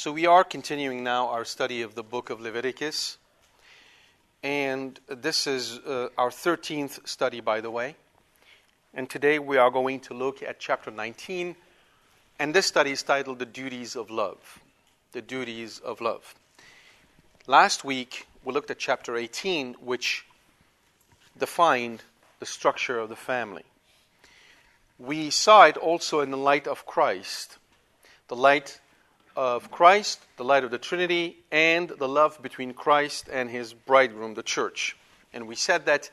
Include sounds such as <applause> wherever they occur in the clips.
So, we are continuing now our study of the book of Leviticus. And this is uh, our 13th study, by the way. And today we are going to look at chapter 19. And this study is titled The Duties of Love. The Duties of Love. Last week we looked at chapter 18, which defined the structure of the family. We saw it also in the light of Christ, the light of Christ, the light of the Trinity, and the love between Christ and his bridegroom, the church. And we said that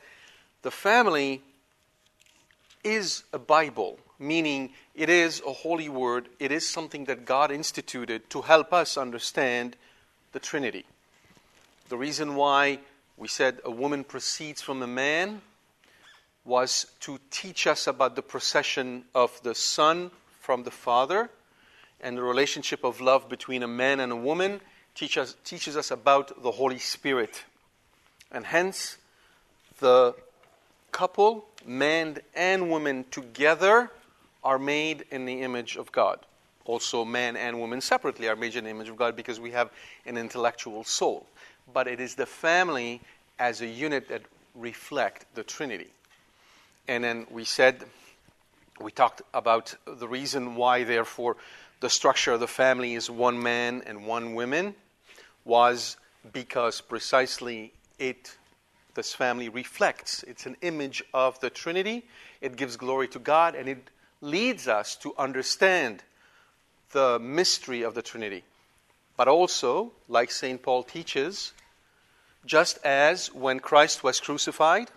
the family is a Bible, meaning it is a holy word, it is something that God instituted to help us understand the Trinity. The reason why we said a woman proceeds from a man was to teach us about the procession of the Son from the Father and the relationship of love between a man and a woman teach us, teaches us about the Holy Spirit. And hence, the couple, man and woman together, are made in the image of God. Also, man and woman separately are made in the image of God because we have an intellectual soul. But it is the family as a unit that reflect the Trinity. And then we said, we talked about the reason why, therefore, the structure of the family is one man and one woman was because precisely it this family reflects it's an image of the trinity. It gives glory to god and it leads us to understand the mystery of the trinity. But also like st paul teaches just as when christ was crucified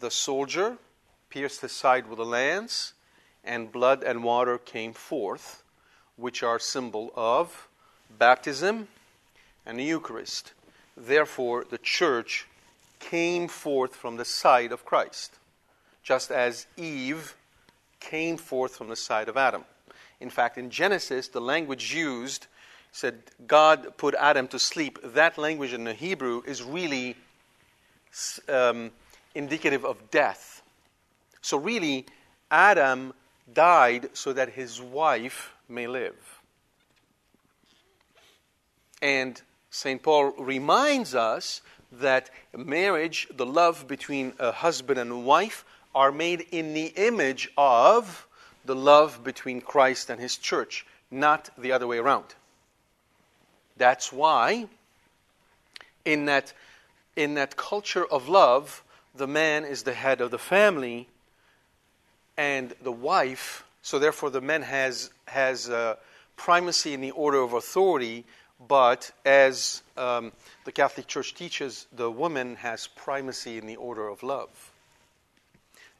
the soldier pierced his side with a lance and blood and water came forth which are symbol of baptism and the Eucharist. Therefore, the church came forth from the side of Christ, just as Eve came forth from the side of Adam. In fact, in Genesis, the language used said God put Adam to sleep. That language in the Hebrew is really um, indicative of death. So, really, Adam died so that his wife may live. And St. Paul reminds us that marriage, the love between a husband and wife, are made in the image of the love between Christ and his church, not the other way around. That's why, in that, in that culture of love, the man is the head of the family, and the wife so therefore, the man has has uh, primacy in the order of authority, but as um, the Catholic Church teaches, the woman has primacy in the order of love.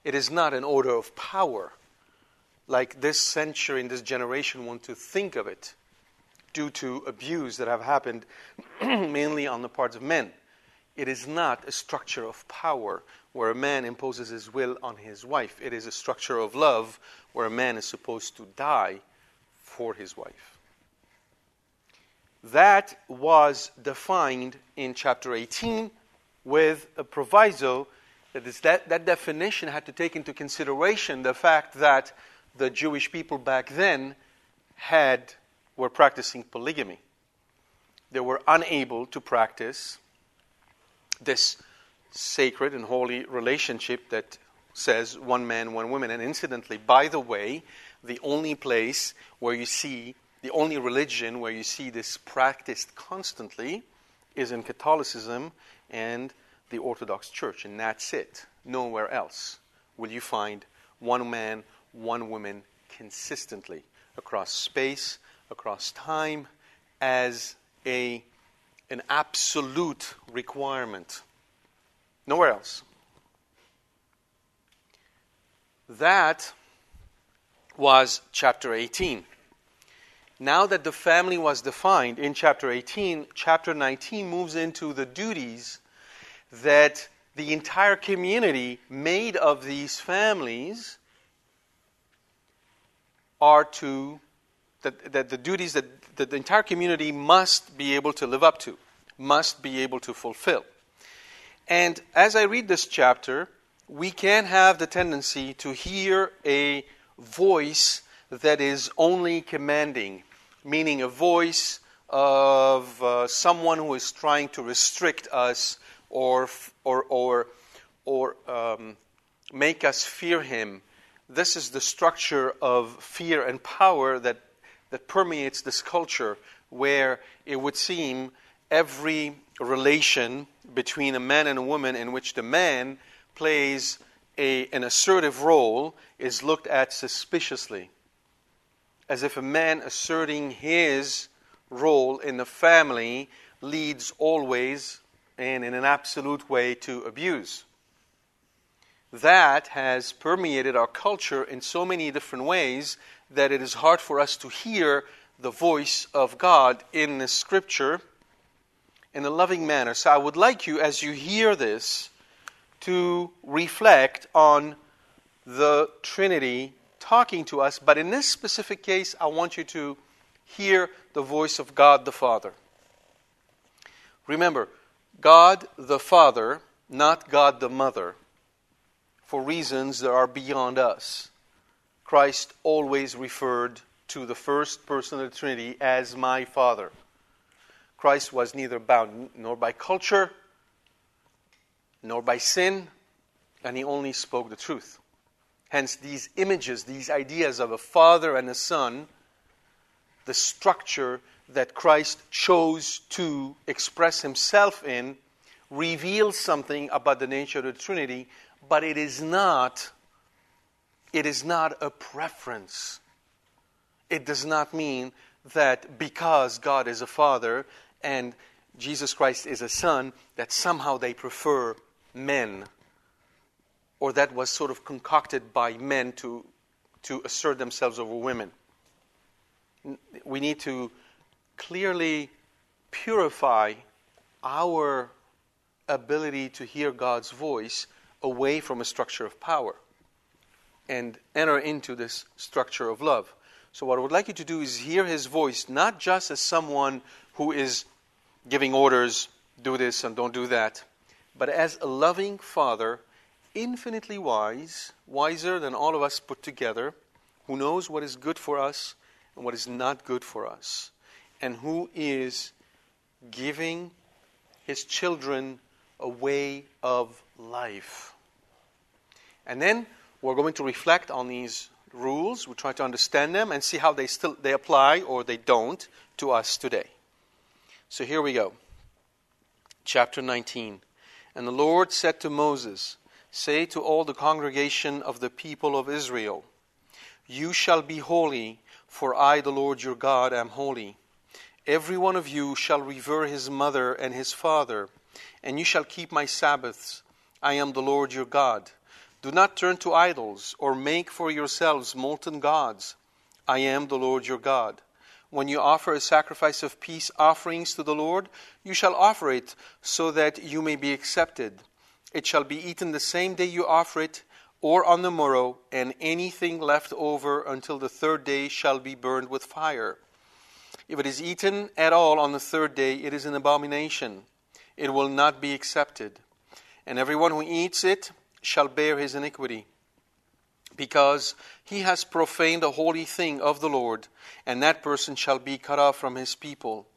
It is not an order of power, like this century and this generation want to think of it, due to abuse that have happened <clears throat> mainly on the part of men. It is not a structure of power where a man imposes his will on his wife. It is a structure of love where a man is supposed to die for his wife. That was defined in chapter 18 with a proviso that, is that that definition had to take into consideration the fact that the Jewish people back then had were practicing polygamy. They were unable to practice this sacred and holy relationship that says one man, one woman. And incidentally, by the way, the only place where you see, the only religion where you see this practiced constantly is in Catholicism and the Orthodox Church. And that's it. Nowhere else will you find one man, one woman consistently across space, across time, as a, an absolute requirement. Nowhere else. That was chapter 18. Now that the family was defined in chapter 18, chapter 19 moves into the duties that the entire community made of these families are to, that, that the duties that, that the entire community must be able to live up to, must be able to fulfill. And as I read this chapter, we can have the tendency to hear a voice that is only commanding, meaning a voice of uh, someone who is trying to restrict us or, or, or, or um, make us fear him. This is the structure of fear and power that, that permeates this culture, where it would seem every relation between a man and a woman in which the man plays a, an assertive role is looked at suspiciously, as if a man asserting his role in the family leads always and in an absolute way to abuse. That has permeated our culture in so many different ways that it is hard for us to hear the voice of God in the scripture in a loving manner. So I would like you, as you hear this, to reflect on the Trinity talking to us. But in this specific case, I want you to hear the voice of God the Father. Remember, God the Father, not God the Mother, for reasons that are beyond us. Christ always referred to the first person of the Trinity as my Father. Christ was neither bound nor by culture, nor by sin, and he only spoke the truth. Hence, these images, these ideas of a father and a son, the structure that Christ chose to express himself in, reveals something about the nature of the Trinity, but it is not it is not a preference. It does not mean that because God is a father and Jesus Christ is a son, that somehow they prefer men, or that was sort of concocted by men to, to assert themselves over women. We need to clearly purify our ability to hear God's voice away from a structure of power and enter into this structure of love. So, what I would like you to do is hear his voice not just as someone who is giving orders, do this and don't do that, but as a loving Father, infinitely wise, wiser than all of us put together, who knows what is good for us and what is not good for us, and who is giving his children a way of life. And then we're going to reflect on these rules, we try to understand them and see how they still they apply or they don't to us today. So here we go. Chapter 19. And the Lord said to Moses, Say to all the congregation of the people of Israel, You shall be holy, for I, the Lord your God, am holy. Every one of you shall revere his mother and his father, and you shall keep my Sabbaths. I am the Lord your God. Do not turn to idols, or make for yourselves molten gods. I am the Lord your God. When you offer a sacrifice of peace offerings to the Lord, you shall offer it so that you may be accepted. It shall be eaten the same day you offer it, or on the morrow, and anything left over until the third day shall be burned with fire. If it is eaten at all on the third day, it is an abomination. It will not be accepted. And everyone who eats it shall bear his iniquity because he has profaned a holy thing of the Lord, and that person shall be cut off from his people.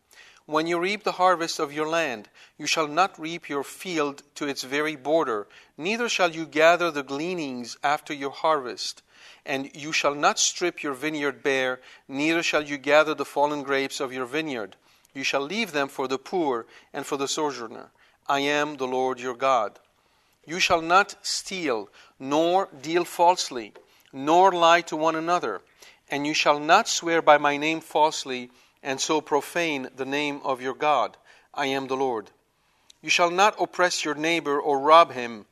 When you reap the harvest of your land, you shall not reap your field to its very border, neither shall you gather the gleanings after your harvest. And you shall not strip your vineyard bare, neither shall you gather the fallen grapes of your vineyard. You shall leave them for the poor and for the sojourner. I am the Lord your God. You shall not steal, nor deal falsely, nor lie to one another. And you shall not swear by my name falsely and so profane the name of your God. I am the Lord. You shall not oppress your neighbor or rob him.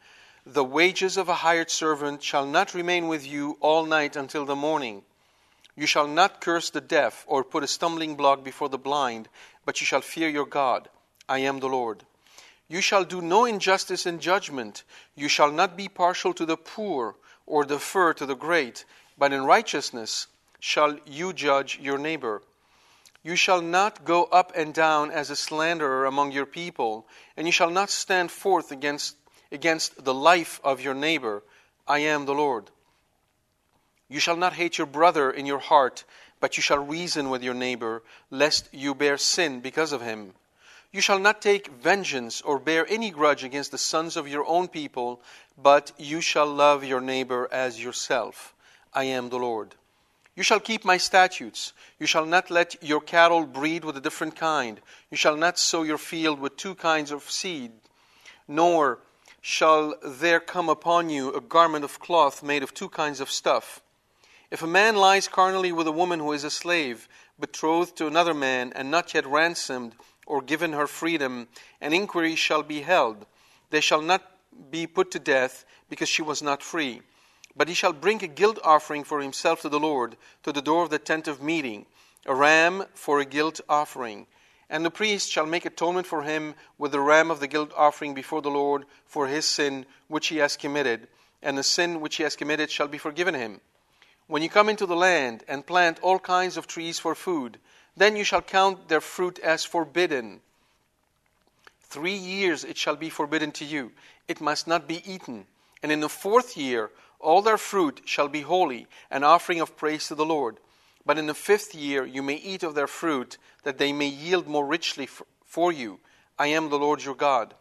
The wages of a hired servant shall not remain with you all night until the morning. You shall not curse the deaf or put a stumbling block before the blind, but you shall fear your God. I am the Lord. You shall do no injustice in judgment. You shall not be partial to the poor or defer to the great, but in righteousness shall you judge your neighbor. You shall not go up and down as a slanderer among your people, and you shall not stand forth against, against the life of your neighbor. I am the Lord. You shall not hate your brother in your heart, but you shall reason with your neighbor, lest you bear sin because of him. You shall not take vengeance or bear any grudge against the sons of your own people, but you shall love your neighbor as yourself. I am the Lord. You shall keep my statutes. You shall not let your cattle breed with a different kind. You shall not sow your field with two kinds of seed. Nor shall there come upon you a garment of cloth made of two kinds of stuff. If a man lies carnally with a woman who is a slave, betrothed to another man, and not yet ransomed, or given her freedom, an inquiry shall be held. They shall not be put to death, because she was not free. But he shall bring a guilt offering for himself to the Lord, to the door of the tent of meeting, a ram for a guilt offering. And the priest shall make atonement for him with the ram of the guilt offering before the Lord for his sin which he has committed, and the sin which he has committed shall be forgiven him. When you come into the land and plant all kinds of trees for food, then you shall count their fruit as forbidden. Three years it shall be forbidden to you. It must not be eaten. And in the fourth year, all their fruit shall be holy, an offering of praise to the Lord. But in the fifth year you may eat of their fruit, that they may yield more richly for you. I am the Lord your God.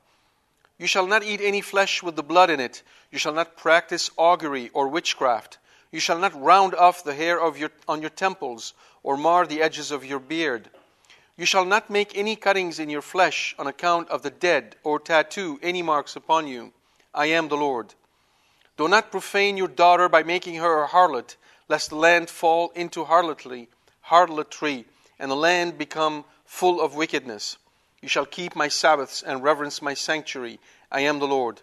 You shall not eat any flesh with the blood in it. You shall not practice augury or witchcraft. You shall not round off the hair of your, on your temples, or mar the edges of your beard. You shall not make any cuttings in your flesh on account of the dead, or tattoo any marks upon you. I am the Lord. Do not profane your daughter by making her a harlot, lest the land fall into harlotry, harlotry, and the land become full of wickedness. You shall keep my Sabbaths and reverence my sanctuary. I am the Lord.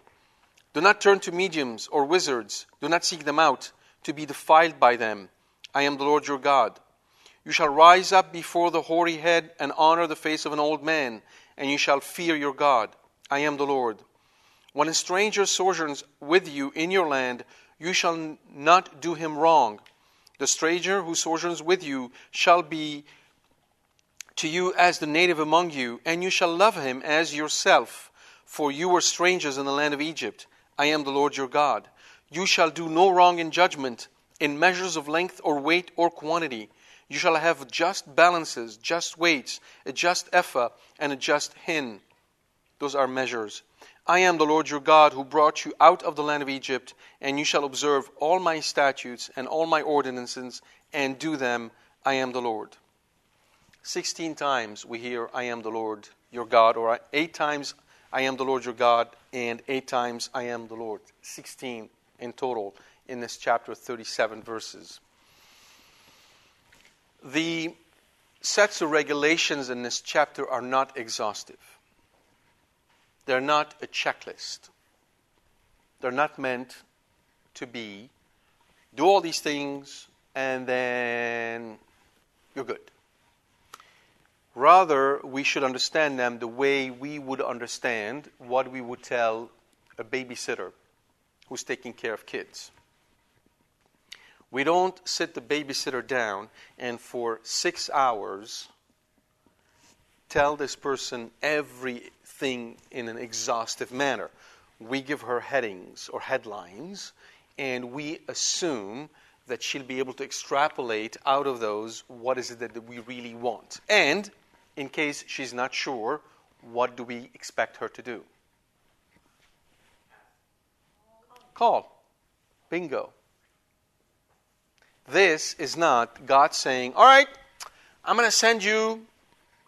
Do not turn to mediums or wizards. Do not seek them out to be defiled by them. I am the Lord your God. You shall rise up before the hoary head and honor the face of an old man, and you shall fear your God. I am the Lord. When a stranger sojourns with you in your land, you shall not do him wrong. The stranger who sojourns with you shall be to you as the native among you, and you shall love him as yourself, for you were strangers in the land of Egypt. I am the Lord your God. You shall do no wrong in judgment, in measures of length or weight or quantity. You shall have just balances, just weights, a just ephah, and a just hin. Those are measures. I am the Lord your God who brought you out of the land of Egypt, and you shall observe all my statutes and all my ordinances and do them. I am the Lord. Sixteen times we hear, I am the Lord your God, or eight times, I am the Lord your God, and eight times, I am the Lord. Sixteen in total in this chapter, 37 verses. The sets of regulations in this chapter are not exhaustive. They're not a checklist. They're not meant to be do all these things and then you're good. Rather, we should understand them the way we would understand what we would tell a babysitter who's taking care of kids. We don't sit the babysitter down and for six hours tell this person everything in an exhaustive manner. We give her headings or headlines, and we assume that she'll be able to extrapolate out of those what is it that we really want. And in case she's not sure, what do we expect her to do? Call. Bingo. This is not God saying, All right, I'm going to send you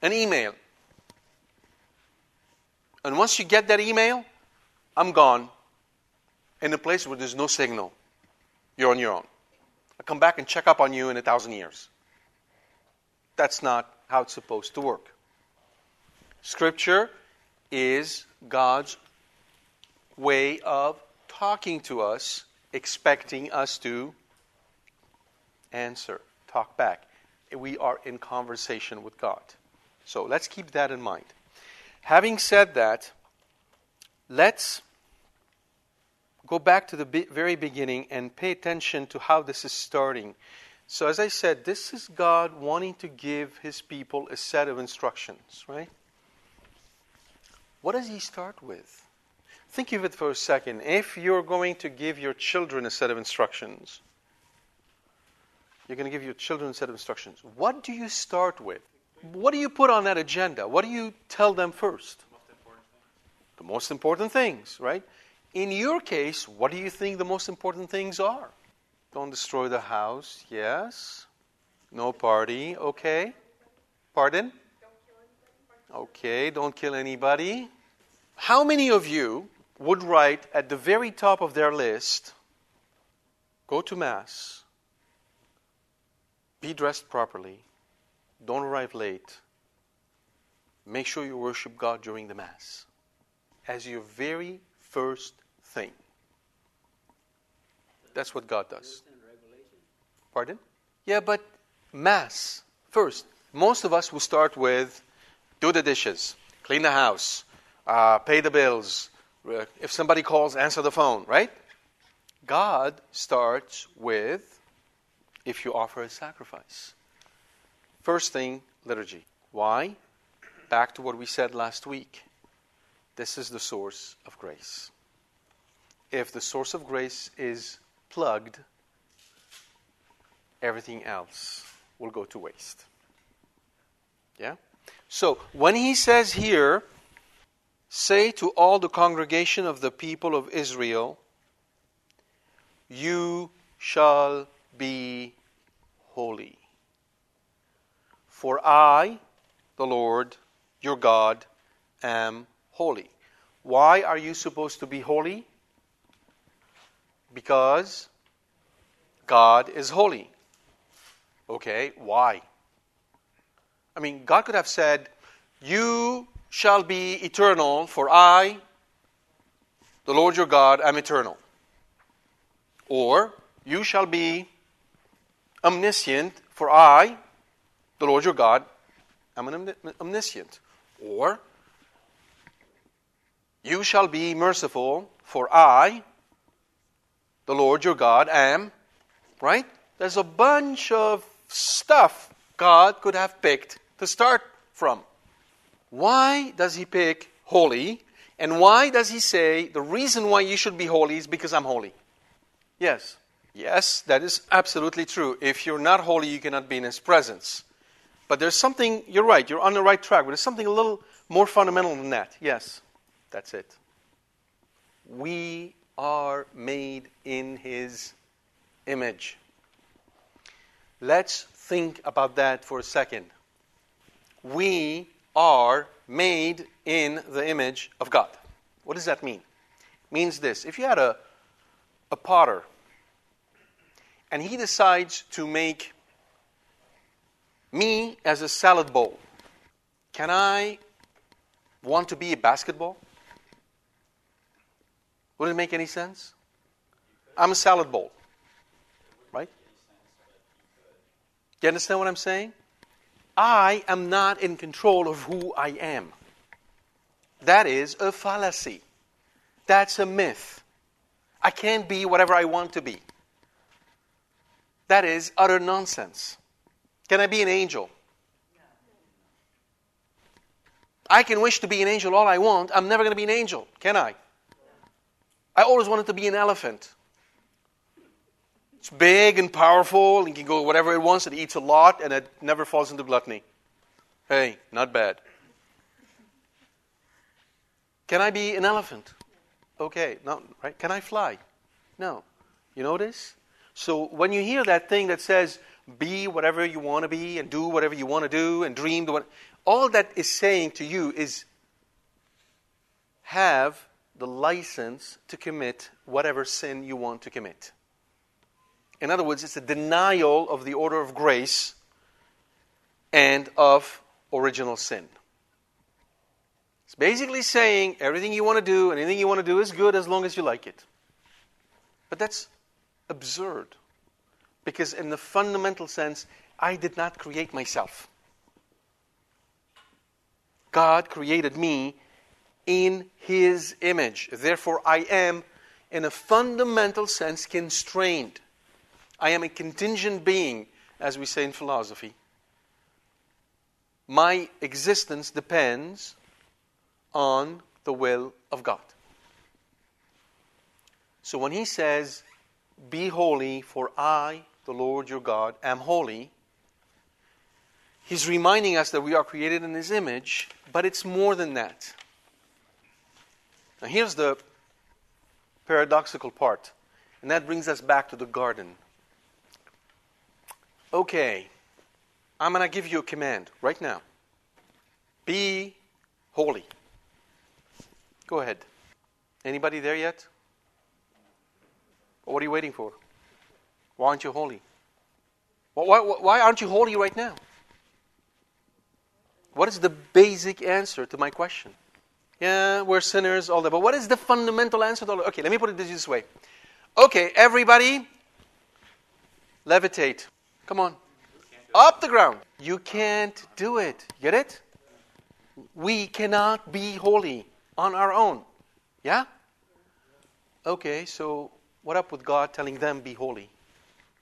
an email. And once you get that email, I'm gone in a place where there's no signal. You're on your own. I'll come back and check up on you in a thousand years. That's not how it's supposed to work. Scripture is God's way of talking to us, expecting us to answer, talk back. We are in conversation with God. So let's keep that in mind. Having said that, let's go back to the very beginning and pay attention to how this is starting. So, as I said, this is God wanting to give his people a set of instructions, right? What does he start with? Think of it for a second. If you're going to give your children a set of instructions, you're going to give your children a set of instructions. What do you start with? What do you put on that agenda? What do you tell them first? The most important things, right? In your case, what do you think the most important things are? Don't destroy the house, yes. No party, okay. Pardon? Okay, don't kill anybody. How many of you would write at the very top of their list go to Mass, be dressed properly, don't arrive late, make sure you worship God during the Mass as your very first thing? That's what God does. Pardon? Yeah, but Mass first. Most of us will start with do the dishes, clean the house, uh, pay the bills. If somebody calls, answer the phone, right? God starts with if you offer a sacrifice. First thing, liturgy. Why? Back to what we said last week. This is the source of grace. If the source of grace is plugged, everything else will go to waste. Yeah? So, when he says here, say to all the congregation of the people of Israel, you shall be holy. For I, the Lord, your God, am holy. Why are you supposed to be holy? Because God is holy. Okay, why? I mean, God could have said, You shall be eternal, for I, the Lord your God, am eternal. Or, You shall be omniscient, for I, the Lord your God, am an omniscient. Or, You shall be merciful, for I, the Lord your God, am. Right? There's a bunch of stuff God could have picked to start from. Why does He pick holy? And why does He say the reason why you should be holy is because I'm holy? Yes. Yes, that is absolutely true. If you're not holy, you cannot be in His presence. But there's something, you're right, you're on the right track, but there's something a little more fundamental than that. Yes, that's it. We are made in His image. Let's think about that for a second. We are made in the image of God. What does that mean? It means this if you had a, a potter and he decides to make me as a salad bowl, can I want to be a basketball? Would it make any sense? I'm a salad bowl, right? Do you understand what I'm saying? I am not in control of who I am. That is a fallacy. That's a myth. I can't be whatever I want to be. That is utter nonsense. Can I be an angel? I can wish to be an angel all I want. I'm never going to be an angel, can I? I always wanted to be an elephant. It's big and powerful and can go whatever it wants. It eats a lot and it never falls into gluttony. Hey, not bad. Can I be an elephant? Okay, no, right? Can I fly? No. You notice? So when you hear that thing that says, be whatever you want to be and do whatever you want to do and dream, what, all that is saying to you is have the license to commit whatever sin you want to commit. In other words, it's a denial of the order of grace and of original sin. It's basically saying everything you want to do, anything you want to do is good as long as you like it. But that's absurd. Because, in the fundamental sense, I did not create myself. God created me in His image. Therefore, I am, in a fundamental sense, constrained. I am a contingent being, as we say in philosophy. My existence depends on the will of God. So when he says, Be holy, for I, the Lord your God, am holy, he's reminding us that we are created in his image, but it's more than that. Now, here's the paradoxical part, and that brings us back to the garden. Okay, I'm going to give you a command right now be holy. Go ahead. Anybody there yet? What are you waiting for? Why aren't you holy? Why, why, why aren't you holy right now? What is the basic answer to my question? Yeah, we're sinners, all that. But what is the fundamental answer to all that? Okay, let me put it this way. Okay, everybody, levitate. Come on. Up the ground. You can't do it. Get it? We cannot be holy on our own. Yeah? Okay, so what up with God telling them be holy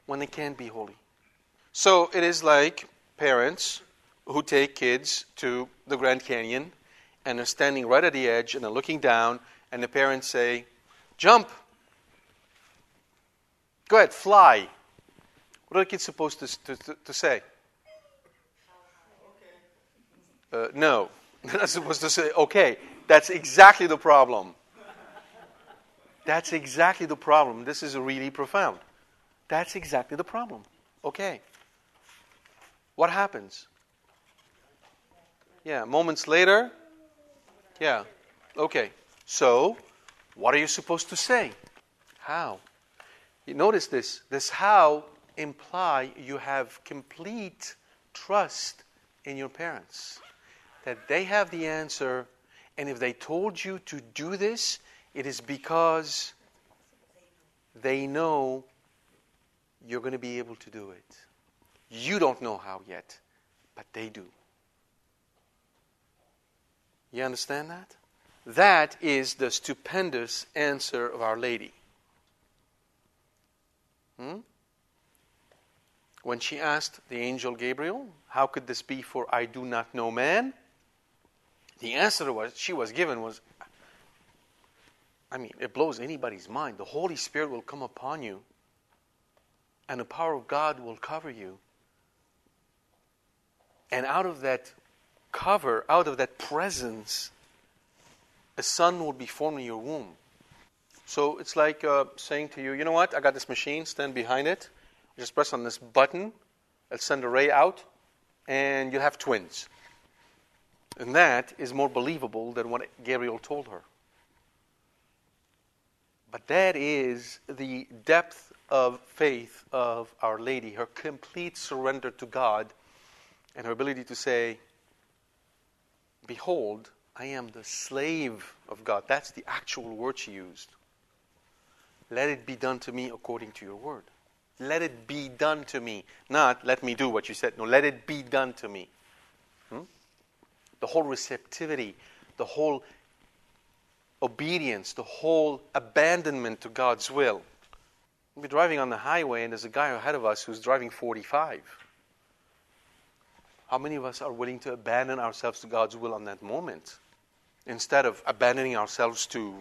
when they can't be holy? So it is like parents who take kids to the Grand Canyon and they're standing right at the edge and they're looking down, and the parents say, Jump! Go ahead, fly. What are the kids supposed to, to, to say? Uh, no. <laughs> They're not supposed to say, okay, that's exactly the problem. That's exactly the problem. This is really profound. That's exactly the problem. Okay. What happens? Yeah, moments later. Yeah. Okay. So, what are you supposed to say? How? You notice this. This how imply you have complete trust in your parents. That they have the answer, and if they told you to do this, it is because they know you're going to be able to do it. You don't know how yet, but they do. You understand that? That is the stupendous answer of Our Lady. Hmm? When she asked the angel Gabriel, How could this be, for I do not know man? The answer was she was given was I mean, it blows anybody's mind. The Holy Spirit will come upon you, and the power of God will cover you. And out of that cover, out of that presence, a son will be formed in your womb. So it's like uh, saying to you, you know what? I got this machine, stand behind it. Just press on this button, it'll send a ray out, and you'll have twins. And that is more believable than what Gabriel told her. But that is the depth of faith of Our Lady, her complete surrender to God, and her ability to say, Behold, I am the slave of God. That's the actual word she used. Let it be done to me according to your word. Let it be done to me. Not let me do what you said. No, let it be done to me. Hmm? The whole receptivity, the whole obedience, the whole abandonment to God's will. We're driving on the highway and there's a guy ahead of us who's driving 45. How many of us are willing to abandon ourselves to God's will on that moment instead of abandoning ourselves to,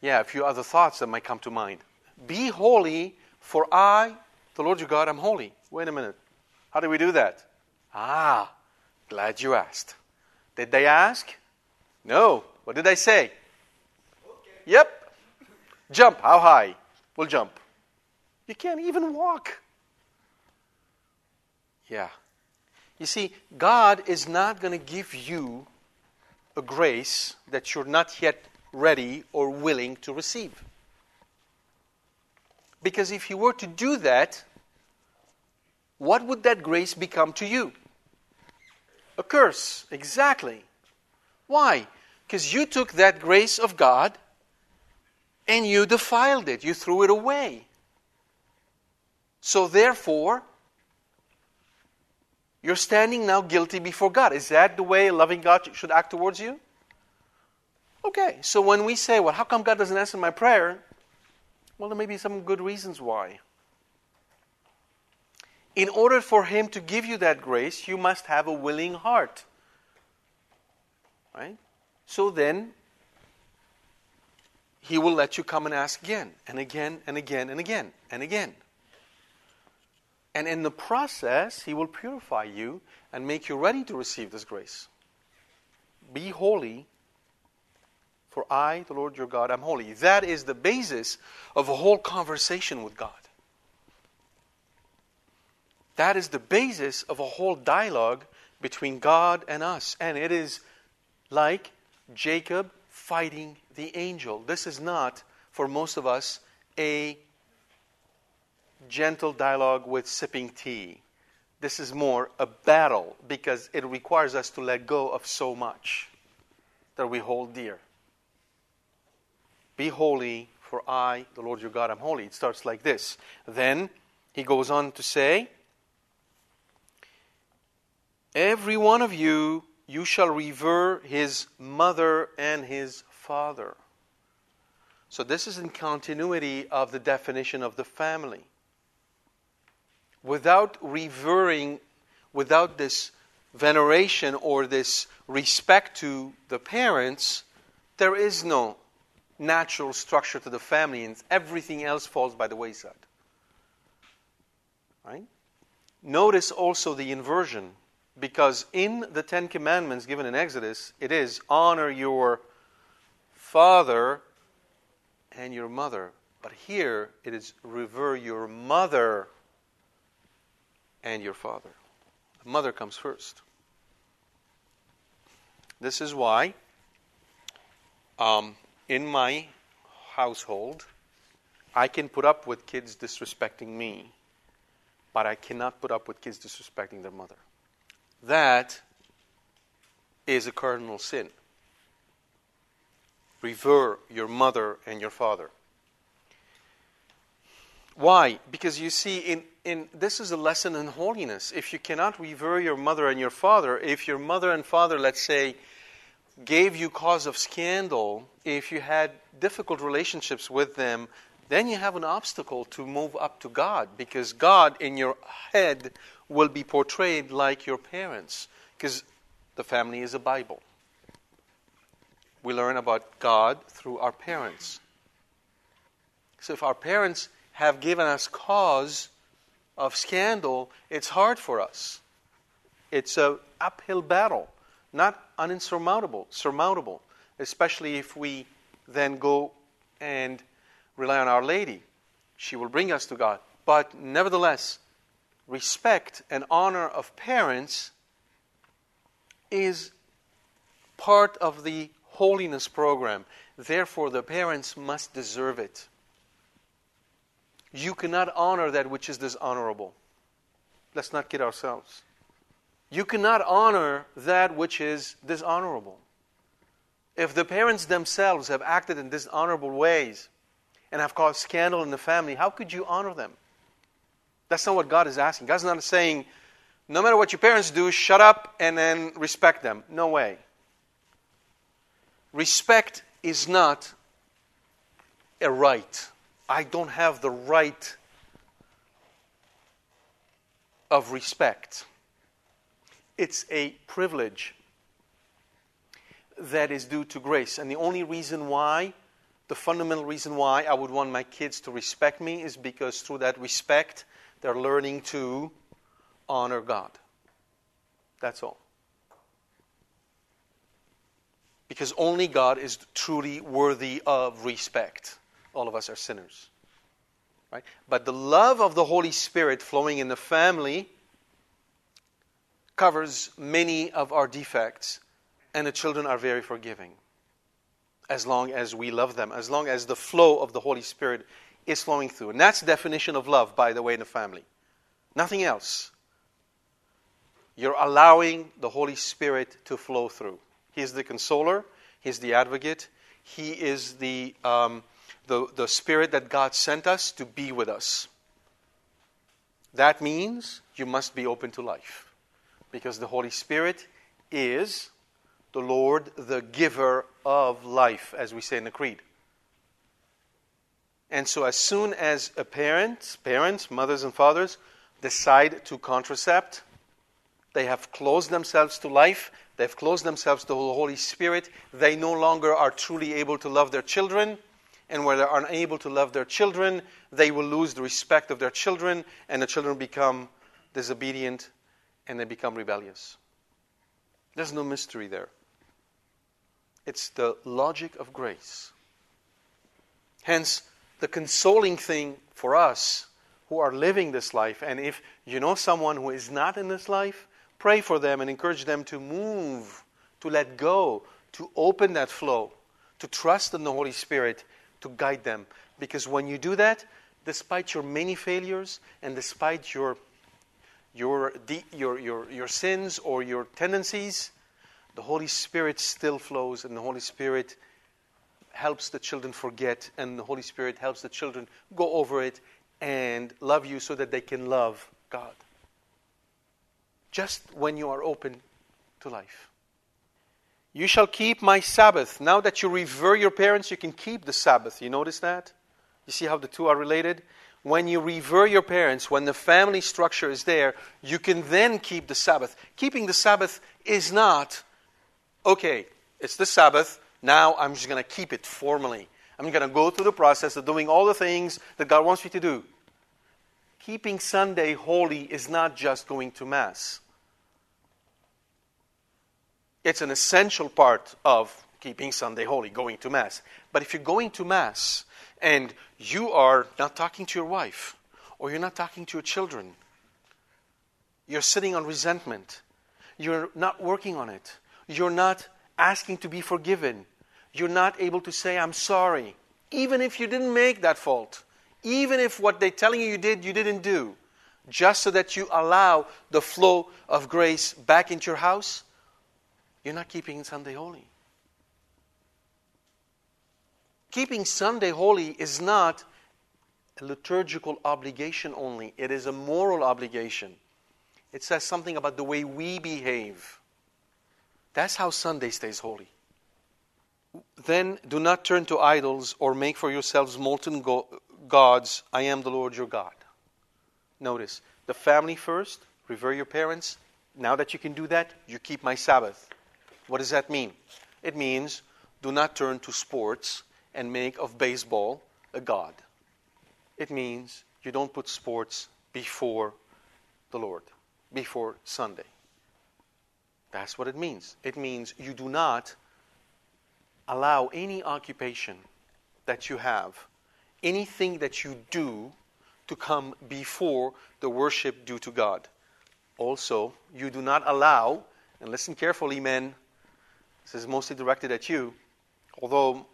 yeah, a few other thoughts that might come to mind? Be holy, for I, the Lord your God, am holy. Wait a minute. How do we do that? Ah, Glad you asked. Did they ask? No. What did I say? Okay. Yep. Jump. How high? We'll jump. You can't even walk. Yeah. You see, God is not going to give you a grace that you're not yet ready or willing to receive. Because if He were to do that, what would that grace become to you? A curse, exactly. Why? Because you took that grace of God and you defiled it, you threw it away. So, therefore, you're standing now guilty before God. Is that the way a loving God should act towards you? Okay, so when we say, well, how come God doesn't answer my prayer? Well, there may be some good reasons why. In order for Him to give you that grace, you must have a willing heart. Right? So then, He will let you come and ask again, and again, and again, and again, and again. And in the process, He will purify you and make you ready to receive this grace. Be holy, for I, the Lord your God, am holy. That is the basis of a whole conversation with God. That is the basis of a whole dialogue between God and us. And it is like Jacob fighting the angel. This is not, for most of us, a gentle dialogue with sipping tea. This is more a battle because it requires us to let go of so much that we hold dear. Be holy, for I, the Lord your God, am holy. It starts like this. Then he goes on to say, Every one of you, you shall revere his mother and his father. So this is in continuity of the definition of the family without revering, without this veneration or this respect to the parents, there is no natural structure to the family, and everything else falls by the wayside. Right? Notice also the inversion, because in the Ten Commandments given in Exodus, it is honor your father and your mother. But here it is revere your mother and your father. The mother comes first. This is why, um, in my household, I can put up with kids disrespecting me, but I cannot put up with kids disrespecting their mother. That is a cardinal sin. Revere your mother and your father. Why? Because you see, in, in, this is a lesson in holiness. If you cannot revere your mother and your father, if your mother and father, let's say, gave you cause of scandal, if you had difficult relationships with them, then you have an obstacle to move up to God because God in your head will be portrayed like your parents because the family is a Bible. We learn about God through our parents. So if our parents have given us cause of scandal, it's hard for us. It's an uphill battle, not uninsurmountable, surmountable, especially if we then go and rely on Our Lady. She will bring us to God. But nevertheless, respect and honor of parents is part of the holiness program. Therefore, the parents must deserve it. You cannot honor that which is dishonorable. Let's not kid ourselves. You cannot honor that which is dishonorable. If the parents themselves have acted in dishonorable ways and have caused scandal in the family, how could you honor them? That's not what God is asking. God's not saying, no matter what your parents do, shut up and then respect them. No way. Respect is not a right. I don't have the right of respect. It's a privilege that is due to grace. And the only reason why, the fundamental reason why I would want my kids to respect me is because through that respect, they're learning to honor God. That's all. Because only God is truly worthy of respect. All of us are sinners. Right? But the love of the Holy Spirit flowing in the family covers many of our defects, and the children are very forgiving as long as we love them, as long as the flow of the Holy Spirit is flowing through. And that's the definition of love, by the way, in the family. Nothing else. You're allowing the Holy Spirit to flow through. He's the consoler, He's the advocate, He is the, um, the, the Spirit that God sent us to be with us. That means you must be open to life because the Holy Spirit is the Lord, the giver of life, as we say in the Creed. And so, as soon as a parent, parents, mothers, and fathers decide to contracept, they have closed themselves to life. They've closed themselves to the Holy Spirit. They no longer are truly able to love their children. And where they're unable to love their children, they will lose the respect of their children, and the children become disobedient and they become rebellious. There's no mystery there. It's the logic of grace. Hence, the consoling thing for us who are living this life, and if you know someone who is not in this life, Pray for them and encourage them to move, to let go, to open that flow, to trust in the Holy Spirit to guide them. Because when you do that, despite your many failures and despite your, your, your, your, your sins or your tendencies, the Holy Spirit still flows and the Holy Spirit helps the children forget and the Holy Spirit helps the children go over it and love you so that they can love God just when you are open to life. You shall keep my Sabbath. Now that you revere your parents, you can keep the Sabbath. You notice that? You see how the two are related? When you revere your parents, when the family structure is there, you can then keep the Sabbath. Keeping the Sabbath is not, okay, it's the Sabbath, now I'm just going to keep it formally. I'm going to go through the process of doing all the things that God wants me to do keeping Sunday holy is not just going to Mass. It's an essential part of keeping Sunday holy, going to Mass. But if you're going to Mass and you are not talking to your wife, or you're not talking to your children, you're sitting on resentment, you're not working on it, you're not asking to be forgiven, you're not able to say, I'm sorry, even if you didn't make that fault even if what they're telling you you did, you didn't do, just so that you allow the flow of grace back into your house, you're not keeping Sunday holy. Keeping Sunday holy is not a liturgical obligation only, it is a moral obligation. It says something about the way we behave. That's how Sunday stays holy. Then do not turn to idols or make for yourselves molten go- gods, I am the Lord your God. Notice, the family first, revere your parents. Now that you can do that, you keep my Sabbath. What does that mean? It means do not turn to sports and make of baseball a god. It means you don't put sports before the Lord, before Sunday. That's what it means. It means you do not allow any occupation that you have anything that you do to come before the worship due to God. Also, you do not allow, and listen carefully, men, this is mostly directed at you, although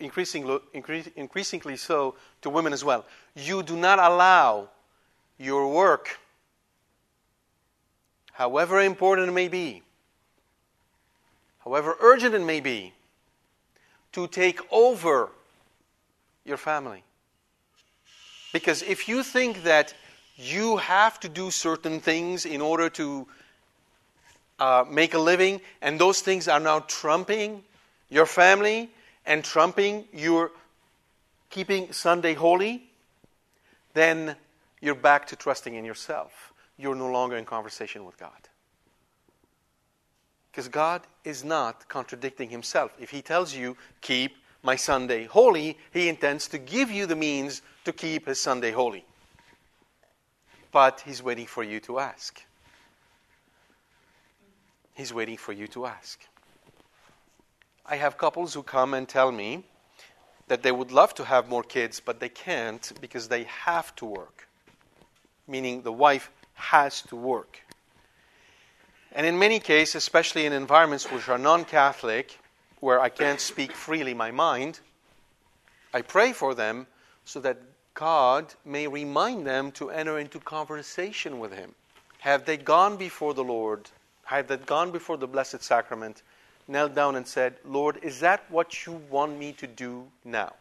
increasingly, increasingly so to women as well. You do not allow your work, however important it may be, however urgent it may be, to take over your family. Because if you think that you have to do certain things in order to uh, make a living, and those things are now trumping your family and trumping your keeping Sunday holy, then you're back to trusting in yourself. You're no longer in conversation with God. Because God is not contradicting himself. If he tells you, keep my Sunday holy, he intends to give you the means to keep his Sunday holy. But he's waiting for you to ask. He's waiting for you to ask. I have couples who come and tell me that they would love to have more kids, but they can't because they have to work, meaning the wife has to work. And in many cases, especially in environments which are non Catholic, where I can't speak freely my mind, I pray for them so that God may remind them to enter into conversation with Him. Have they gone before the Lord? Have they gone before the Blessed Sacrament, knelt down and said, Lord, is that what you want me to do now?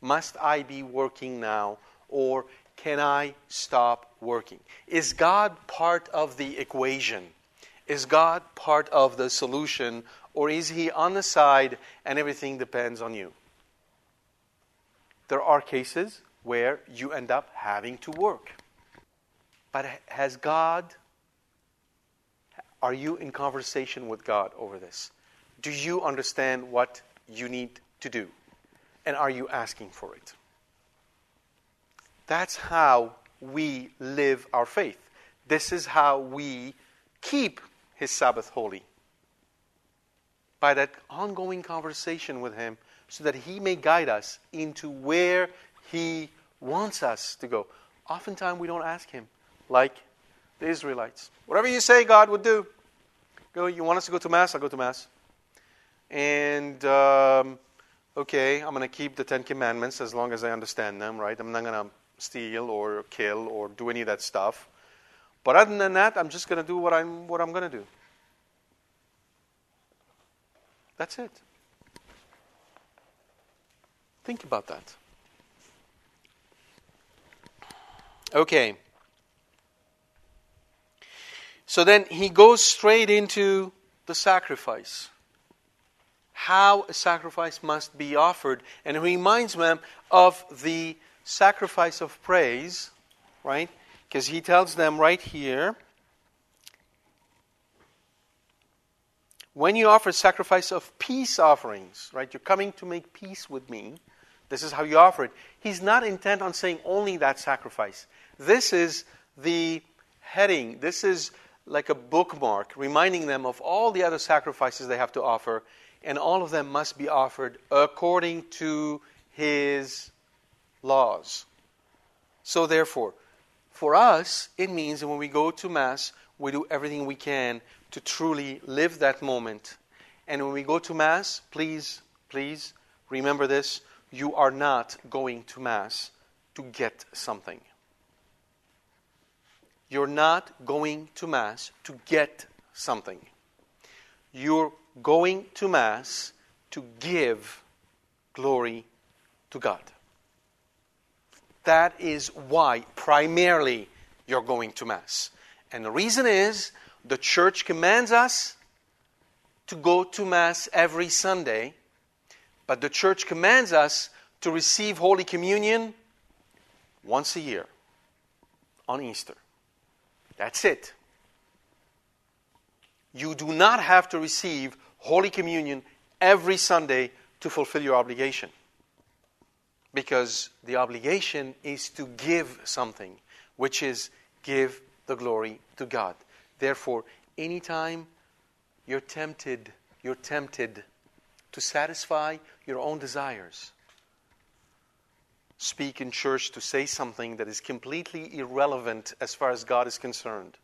Must I be working now? Or can I stop working? Is God part of the equation? Is God part of the solution? Or is He on the side and everything depends on you? There are cases where you end up having to work. But has God, are you in conversation with God over this? Do you understand what you need to do? And are you asking for it? That's how we live our faith. This is how we keep His Sabbath holy. By that ongoing conversation with Him, so that He may guide us into where He wants us to go. Oftentimes we don't ask Him, like the Israelites. Whatever you say, God would do. Go, you want us to go to Mass? I'll go to Mass. And um, okay, I'm going to keep the Ten Commandments as long as I understand them, right? I'm not going to steal or kill or do any of that stuff. But other than that, I'm just going to do what I'm, what I'm going to do. That's it. Think about that. Okay. So then he goes straight into the sacrifice how a sacrifice must be offered. And he reminds them of the sacrifice of praise, right? Because he tells them right here when you offer sacrifice of peace offerings, right? You're coming to make peace with me. This is how you offer it. He's not intent on saying only that sacrifice. This is the heading. This is like a bookmark reminding them of all the other sacrifices they have to offer and all of them must be offered according to his laws. So, therefore, for us, it means that when we go to Mass, we do everything we can to truly live that moment. And when we go to Mass, please, please remember this you are not going to Mass to get something. You're not going to Mass to get something. You're going to Mass to give glory to God. That is why, primarily, you're going to Mass. And the reason is the church commands us to go to Mass every Sunday, but the church commands us to receive Holy Communion once a year on Easter. That's it. You do not have to receive Holy Communion every Sunday to fulfill your obligation. Because the obligation is to give something, which is give the glory to God. Therefore, anytime you're tempted, you're tempted to satisfy your own desires, speak in church to say something that is completely irrelevant as far as God is concerned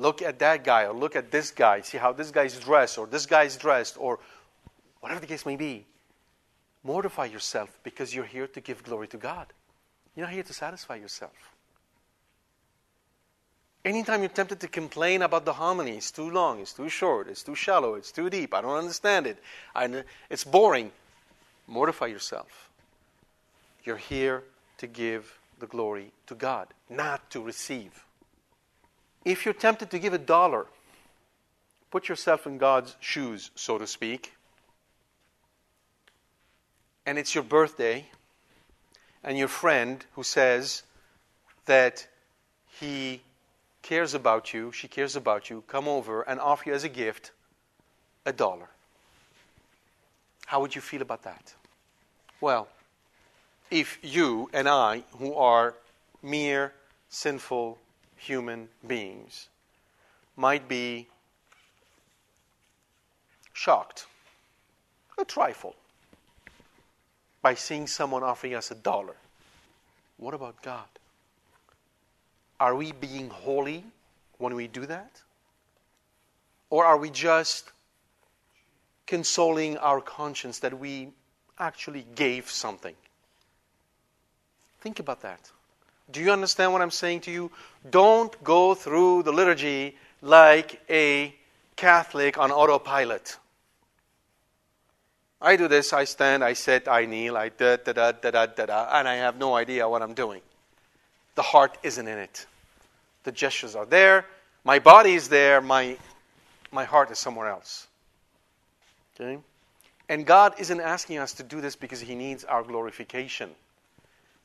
look at that guy or look at this guy, see how this guy's dressed or this guy's dressed or whatever the case may be. Mortify yourself because you're here to give glory to God. You're not here to satisfy yourself. Anytime you're tempted to complain about the homily, it's too long, it's too short, it's too shallow, it's too deep, I don't understand it, I, it's boring, mortify yourself. You're here to give the glory to God, not to receive. If you're tempted to give a dollar, put yourself in God's shoes, so to speak, and it's your birthday, and your friend who says that he cares about you, she cares about you, come over and offer you as a gift a dollar. How would you feel about that? Well, if you and I, who are mere sinful human beings might be shocked a trifle by seeing someone offering us a dollar. What about God? Are we being holy when we do that? Or are we just consoling our conscience that we actually gave something? Think about that. Do you understand what I'm saying to you? Don't go through the liturgy like a Catholic on autopilot. I do this, I stand, I sit, I kneel, I da da da da da da da, and I have no idea what I'm doing. The heart isn't in it. The gestures are there, my body is there, my, my heart is somewhere else. Okay? And God isn't asking us to do this because He needs our glorification.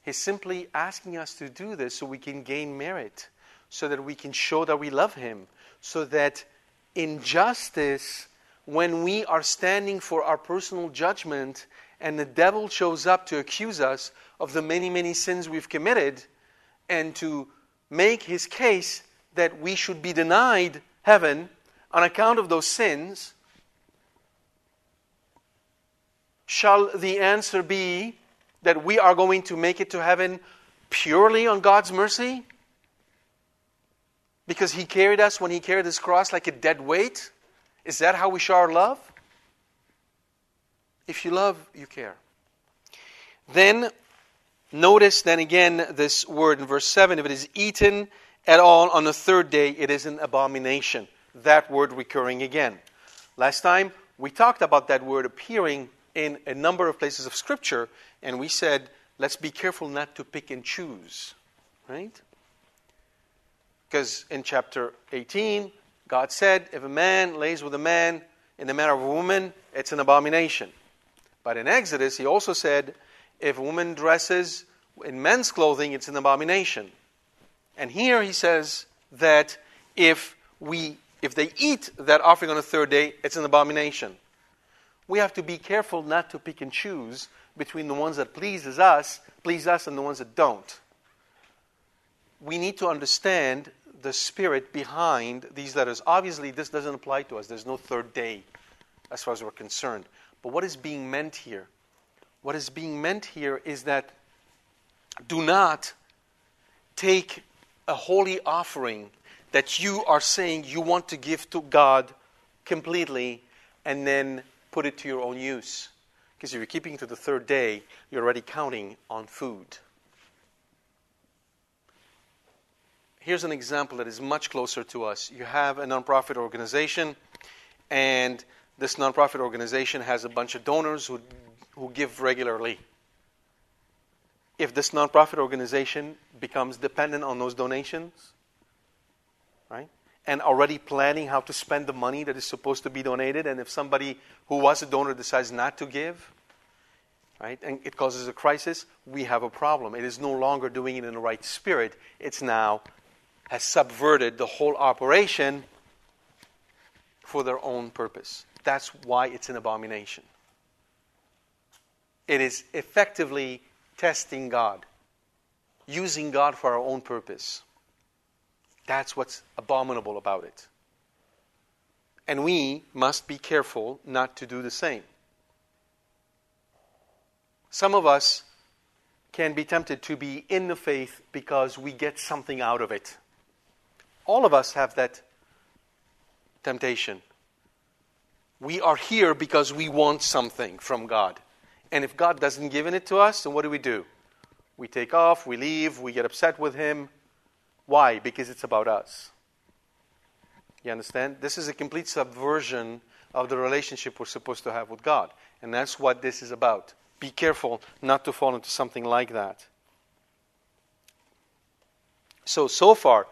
He's simply asking us to do this so we can gain merit, so that we can show that we love Him, so that in justice, when we are standing for our personal judgment and the devil shows up to accuse us of the many, many sins we've committed and to make his case that we should be denied heaven on account of those sins, shall the answer be that we are going to make it to heaven purely on God's mercy? Because he carried us when he carried his cross like a dead weight? Is that how we show our love? If you love, you care. Then notice then again this word in verse 7 if it is eaten at all on the third day, it is an abomination. That word recurring again. Last time we talked about that word appearing in a number of places of Scripture, and we said, let's be careful not to pick and choose. Right? Because in chapter 18, God said, if a man lays with a man in the manner of a woman, it's an abomination. But in Exodus, he also said, if a woman dresses in men's clothing, it's an abomination. And here he says that if we if they eat that offering on the third day, it's an abomination. We have to be careful not to pick and choose between the ones that pleases us, please us, and the ones that don't. We need to understand the spirit behind these letters. Obviously, this doesn't apply to us. There's no third day as far as we're concerned. But what is being meant here? What is being meant here is that do not take a holy offering that you are saying you want to give to God completely and then put it to your own use. Because if you're keeping to the third day, you're already counting on food. Here's an example that is much closer to us. You have a nonprofit organization, and this nonprofit organization has a bunch of donors who, who give regularly. If this nonprofit organization becomes dependent on those donations, right, and already planning how to spend the money that is supposed to be donated, and if somebody who was a donor decides not to give, right, and it causes a crisis, we have a problem. It is no longer doing it in the right spirit. It's now has subverted the whole operation for their own purpose. That's why it's an abomination. It is effectively testing God, using God for our own purpose. That's what's abominable about it. And we must be careful not to do the same. Some of us can be tempted to be in the faith because we get something out of it. All of us have that temptation. We are here because we want something from God. And if God doesn't give it to us, then what do we do? We take off, we leave, we get upset with Him. Why? Because it's about us. You understand? This is a complete subversion of the relationship we're supposed to have with God. And that's what this is about. Be careful not to fall into something like that. So, so far,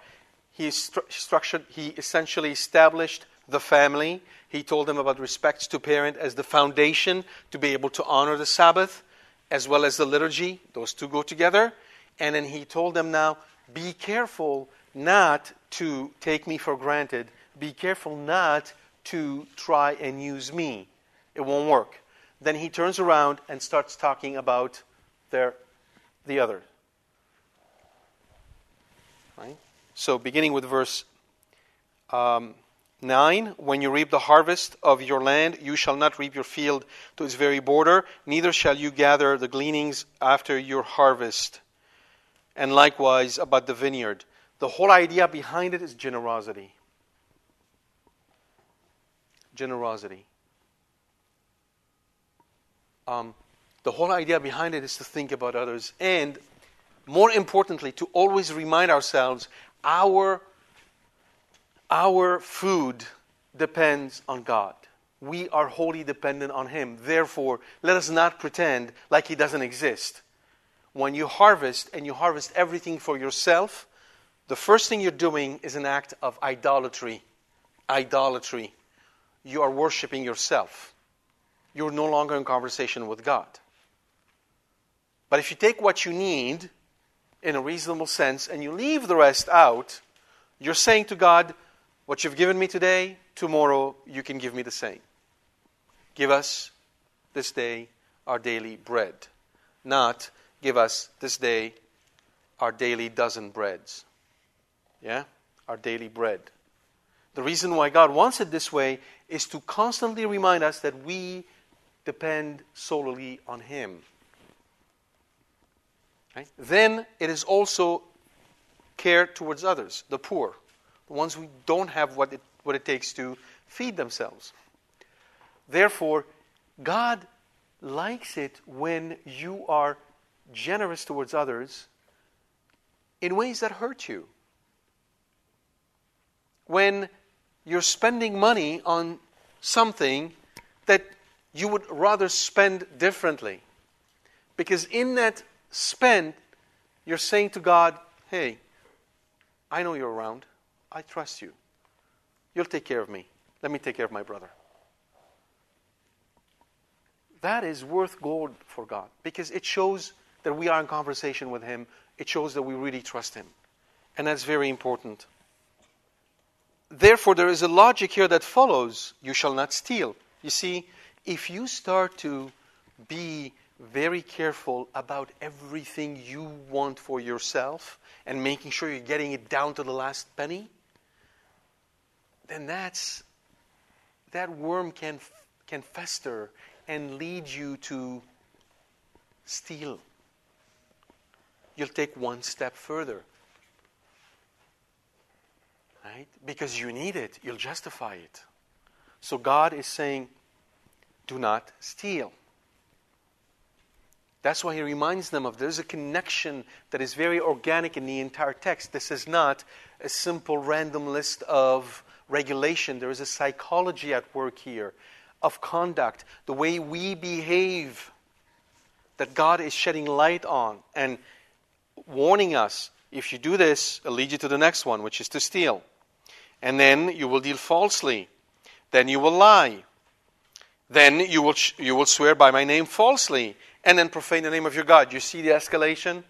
he structured, he essentially established the family. He told them about respect to parent as the foundation to be able to honor the Sabbath, as well as the liturgy. Those two go together. And then he told them now, be careful not to take me for granted. Be careful not to try and use me. It won't work. Then he turns around and starts talking about their, the other. Right? So, beginning with verse um, 9 When you reap the harvest of your land, you shall not reap your field to its very border, neither shall you gather the gleanings after your harvest. And likewise about the vineyard. The whole idea behind it is generosity. Generosity. Um, the whole idea behind it is to think about others and, more importantly, to always remind ourselves our our food depends on God. We are wholly dependent on Him. Therefore, let us not pretend like He doesn't exist. When you harvest and you harvest everything for yourself, the first thing you're doing is an act of idolatry. Idolatry. You are worshiping yourself. You're no longer in conversation with God. But if you take what you need in a reasonable sense and you leave the rest out, you're saying to God, what you've given me today, tomorrow you can give me the same. Give us this day our daily bread, not give us this day our daily dozen breads. Yeah? Our daily bread. The reason why God wants it this way is to constantly remind us that we depend solely on Him. Right? Then it is also care towards others, the poor the ones who don't have what it, what it takes to feed themselves. Therefore, God likes it when you are generous towards others in ways that hurt you. When you're spending money on something that you would rather spend differently. Because in that spend, you're saying to God, hey, I know you're around. I trust you. You'll take care of me. Let me take care of my brother. That is worth gold for God because it shows that we are in conversation with Him. It shows that we really trust Him. And that's very important. Therefore, there is a logic here that follows you shall not steal. You see, if you start to be very careful about everything you want for yourself and making sure you're getting it down to the last penny, then that's that worm can can fester and lead you to steal. You'll take one step further. Right? Because you need it, you'll justify it. So God is saying, do not steal. That's why he reminds them of there's a connection that is very organic in the entire text. This is not a simple random list of regulation, there is a psychology at work here of conduct, the way we behave that God is shedding light on and warning us if you do this, it'll lead you to the next one, which is to steal. And then you will deal falsely. Then you will lie. Then you will, you will swear by my name falsely and then profane the name of your God. You see the escalation?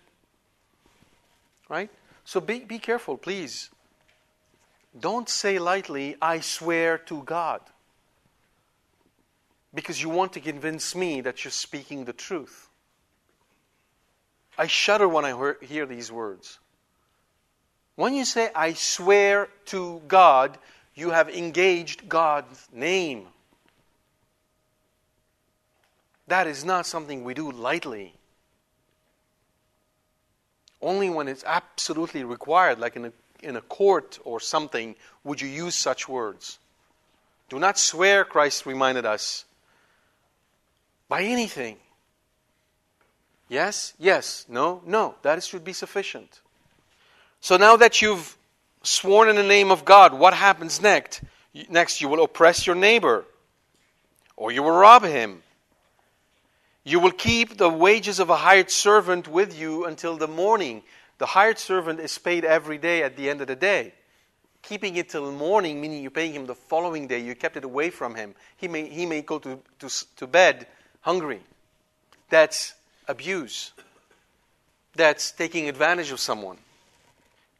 Right? So be, be careful, please. Don't say lightly, I swear to God. Because you want to convince me that you're speaking the truth. I shudder when I hear these words. When you say, I swear to God, you have engaged God's name. That is not something we do lightly. Only when it's absolutely required, like in a in a court or something would you use such words. Do not swear, Christ reminded us, by anything. Yes, yes, no, no. That should be sufficient. So now that you've sworn in the name of God, what happens next? Next, you will oppress your neighbor, or you will rob him. You will keep the wages of a hired servant with you until the morning. The hired servant is paid every day at the end of the day. Keeping it till morning, meaning you're paying him the following day, you kept it away from him. He may, he may go to, to, to bed hungry. That's abuse. That's taking advantage of someone.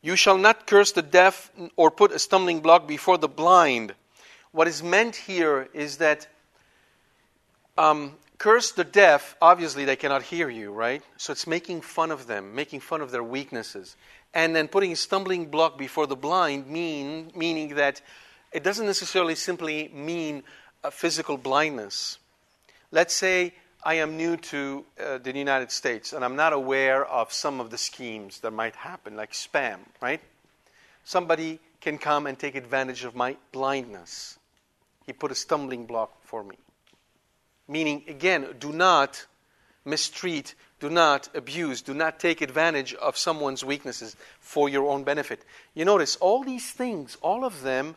You shall not curse the deaf or put a stumbling block before the blind. What is meant here is that um, curse the deaf, obviously they cannot hear you, right? So it's making fun of them, making fun of their weaknesses. And then putting a stumbling block before the blind, mean, meaning that It doesn't necessarily simply mean a physical blindness. Let's say I am new to uh, the United States and I'm not aware of some of the schemes that might happen, like spam, right? Somebody can come and take advantage of my blindness. He put a stumbling block for me. Meaning, again, do not mistreat, do not abuse, do not take advantage of someone's weaknesses for your own benefit. You notice all these things, all of them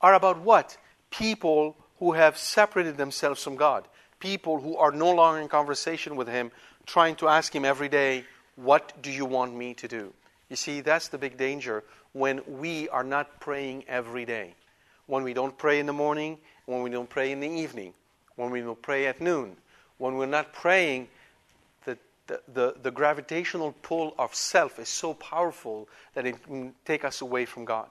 are about what? People who have separated themselves from God. People who are no longer in conversation with Him, trying to ask Him every day, What do you want me to do? You see, that's the big danger when we are not praying every day. When we don't pray in the morning, when we don't pray in the evening, when we don't pray at noon, when we're not praying, the, the, the, the gravitational pull of self is so powerful that it can take us away from God.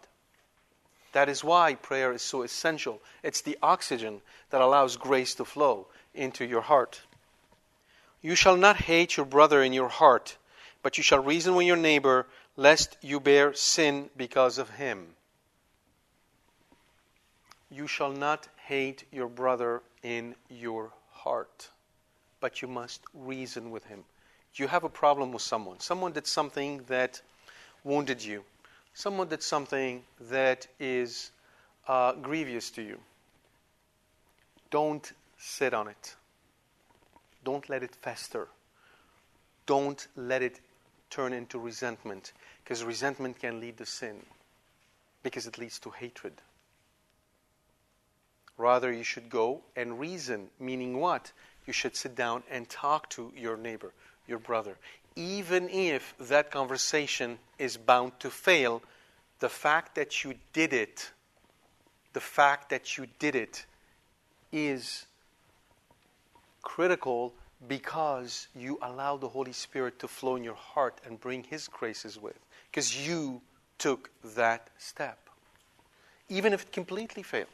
That is why prayer is so essential. It's the oxygen that allows grace to flow into your heart. You shall not hate your brother in your heart, but you shall reason with your neighbor, lest you bear sin because of him. You shall not hate your brother in your heart, but you must reason with him. You have a problem with someone. Someone did something that wounded you someone did something that is uh, grievous to you, don't sit on it. Don't let it fester. Don't let it turn into resentment, because resentment can lead to sin, because it leads to hatred. Rather, you should go and reason, meaning what? You should sit down and talk to your neighbor, your brother even if that conversation is bound to fail, the fact that you did it, the fact that you did it is critical because you allow the Holy Spirit to flow in your heart and bring His graces with. Because you took that step. Even if it completely failed.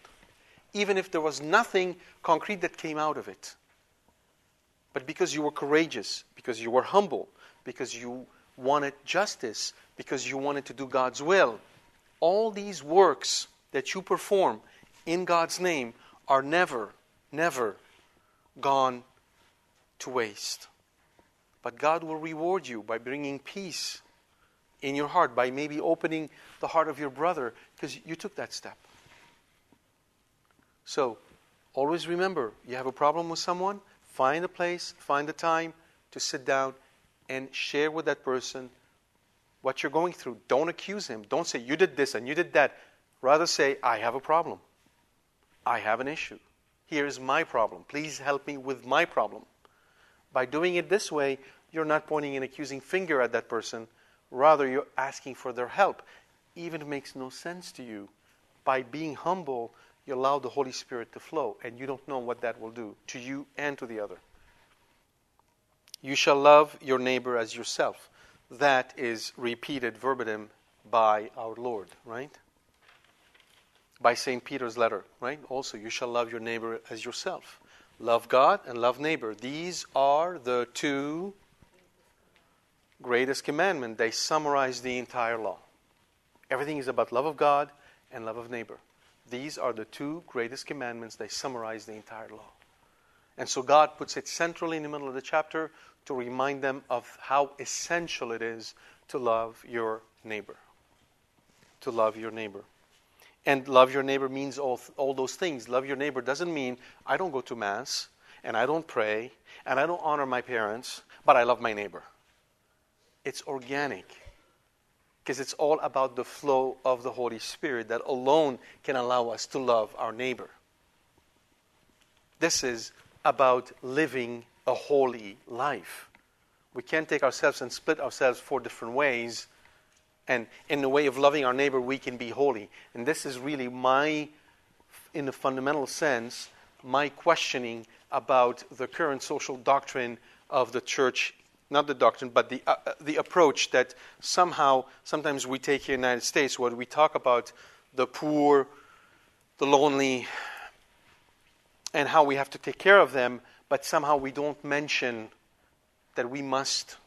Even if there was nothing concrete that came out of it. But because you were courageous, because you were humble, because you wanted justice, because you wanted to do God's will. All these works that you perform in God's name are never, never gone to waste. But God will reward you by bringing peace in your heart, by maybe opening the heart of your brother, because you took that step. So, always remember you have a problem with someone, find a place, find a time to sit down and share with that person what you're going through. Don't accuse him. Don't say, you did this and you did that. Rather say, I have a problem. I have an issue. Here's my problem. Please help me with my problem. By doing it this way, you're not pointing an accusing finger at that person. Rather, you're asking for their help. Even if it makes no sense to you, by being humble, you allow the Holy Spirit to flow, and you don't know what that will do to you and to the other. You shall love your neighbor as yourself. That is repeated verbatim by our Lord, right? By St. Peter's letter, right? Also, you shall love your neighbor as yourself. Love God and love neighbor. These are the two greatest commandments. They summarize the entire law. Everything is about love of God and love of neighbor. These are the two greatest commandments. They summarize the entire law. And so God puts it centrally in the middle of the chapter to remind them of how essential it is to love your neighbor. To love your neighbor. And love your neighbor means all, all those things. Love your neighbor doesn't mean I don't go to Mass and I don't pray and I don't honor my parents, but I love my neighbor. It's organic because it's all about the flow of the Holy Spirit that alone can allow us to love our neighbor. This is about living a holy life. We can't take ourselves and split ourselves four different ways. And in the way of loving our neighbor, we can be holy. And this is really my, in a fundamental sense, my questioning about the current social doctrine of the church not the doctrine, but the, uh, the approach that somehow, sometimes we take here in the United States, where we talk about the poor, the lonely, and how we have to take care of them, but somehow we don't mention that we must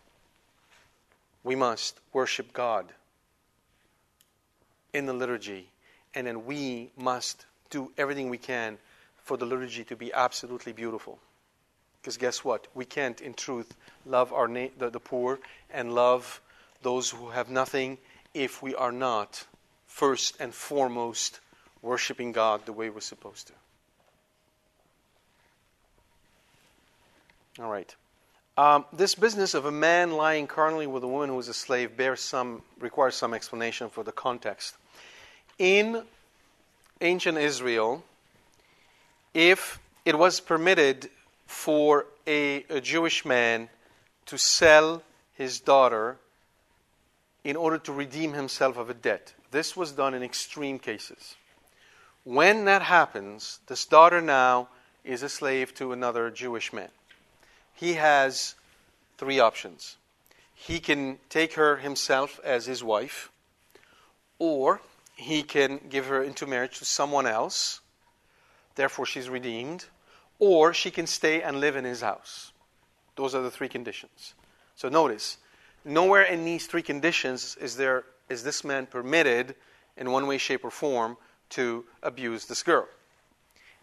we must worship God in the liturgy and then we must do everything we can for the liturgy to be absolutely beautiful. Because guess what? We can't, in truth, love our na- the, the poor and love those who have nothing if we are not first and foremost worshiping God the way we're supposed to. All right. Um, this business of a man lying carnally with a woman who is a slave bears some requires some explanation for the context. In ancient Israel, if it was permitted for a, a Jewish man to sell his daughter in order to redeem himself of a debt, this was done in extreme cases. When that happens, this daughter now is a slave to another Jewish man he has three options. He can take her himself as his wife, or he can give her into marriage to someone else, therefore she's redeemed, or she can stay and live in his house. Those are the three conditions. So notice, nowhere in these three conditions is there is this man permitted in one way, shape, or form to abuse this girl.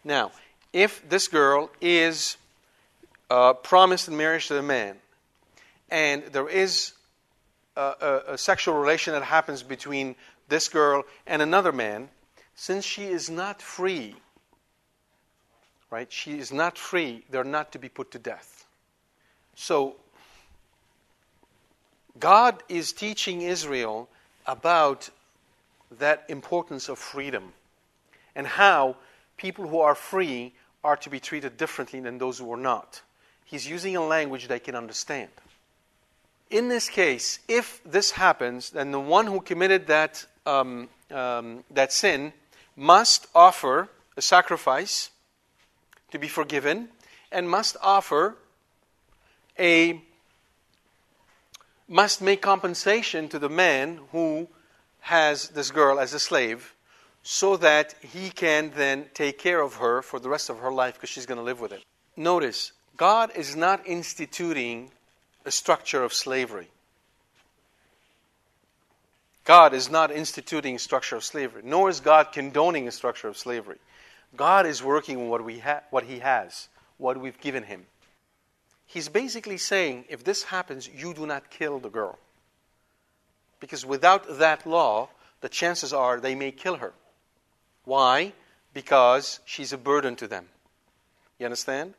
Now, if this girl is uh, promised in marriage to the man, and there is a, a, a sexual relation that happens between this girl and another man, since she is not free, right? She is not free, they're not to be put to death. So, God is teaching Israel about that importance of freedom and how people who are free are to be treated differently than those who are not. He's using a language they can understand. In this case, if this happens, then the one who committed that, um, um, that sin must offer a sacrifice to be forgiven and must offer a must make compensation to the man who has this girl as a slave so that he can then take care of her for the rest of her life because she's going to live with it. Notice, God is not instituting a structure of slavery. God is not instituting a structure of slavery, nor is God condoning a structure of slavery. God is working with what, we ha- what He has, what we've given Him. He's basically saying if this happens, you do not kill the girl. Because without that law, the chances are they may kill her. Why? Because she's a burden to them. You understand?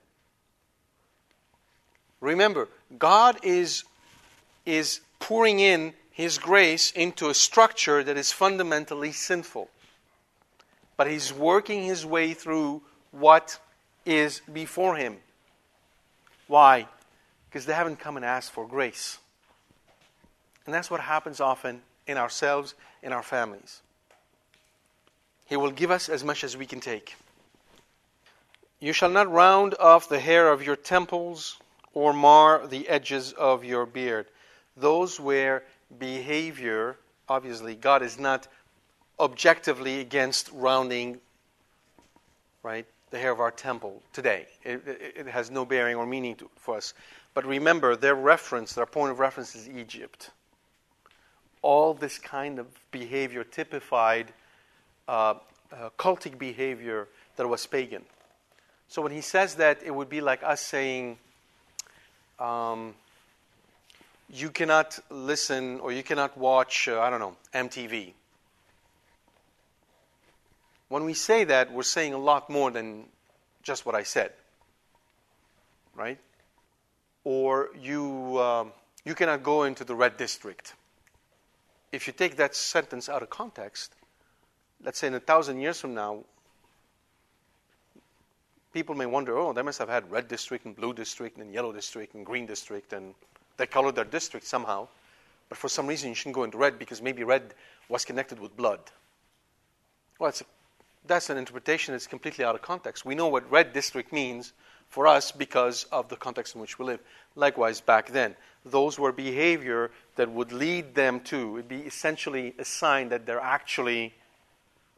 Remember, God is, is pouring in His grace into a structure that is fundamentally sinful. But He's working His way through what is before Him. Why? Because they haven't come and asked for grace. And that's what happens often in ourselves, in our families. He will give us as much as we can take. You shall not round off the hair of your temples or mar the edges of your beard. Those where behavior, obviously, God is not objectively against rounding, right, the hair of our temple today. It, it, it has no bearing or meaning to, for us. But remember, their reference, their point of reference is Egypt. All this kind of behavior typified uh, uh, cultic behavior that was pagan. So when he says that, it would be like us saying, um, you cannot listen or you cannot watch, uh, I don't know, MTV. When we say that, we're saying a lot more than just what I said. Right? Or you, uh, you cannot go into the red district. If you take that sentence out of context, let's say in a thousand years from now, people may wonder, oh, they must have had red district and blue district and yellow district and green district, and they colored their district somehow. But for some reason, you shouldn't go into red because maybe red was connected with blood. Well, that's an interpretation that's completely out of context. We know what red district means for us because of the context in which we live. Likewise, back then, those were behavior that would lead them to, it'd be essentially a sign that they're actually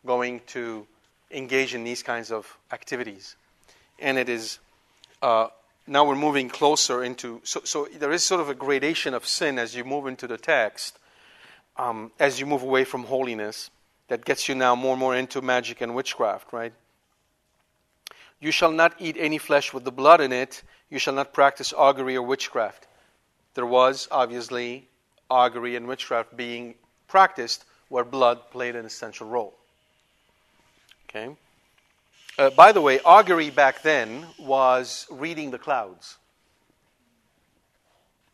going to engage in these kinds of activities and it is uh, now we're moving closer into so, so there is sort of a gradation of sin as you move into the text um, as you move away from holiness that gets you now more and more into magic and witchcraft, right? You shall not eat any flesh with the blood in it. You shall not practice augury or witchcraft. There was, obviously, augury and witchcraft being practiced where blood played an essential role. Okay? Uh, by the way, augury back then was reading the clouds.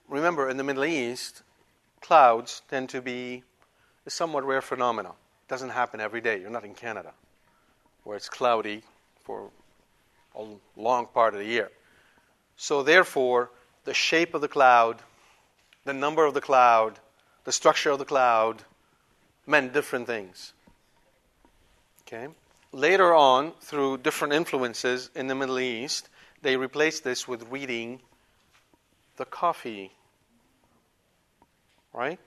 Remember, in the Middle East, clouds tend to be a somewhat rare phenomenon. It doesn't happen every day. You're not in Canada, where it's cloudy for a long part of the year. So, therefore, the shape of the cloud, the number of the cloud, the structure of the cloud meant different things. Okay? Later on, through different influences in the Middle East, they replaced this with reading the coffee. Right?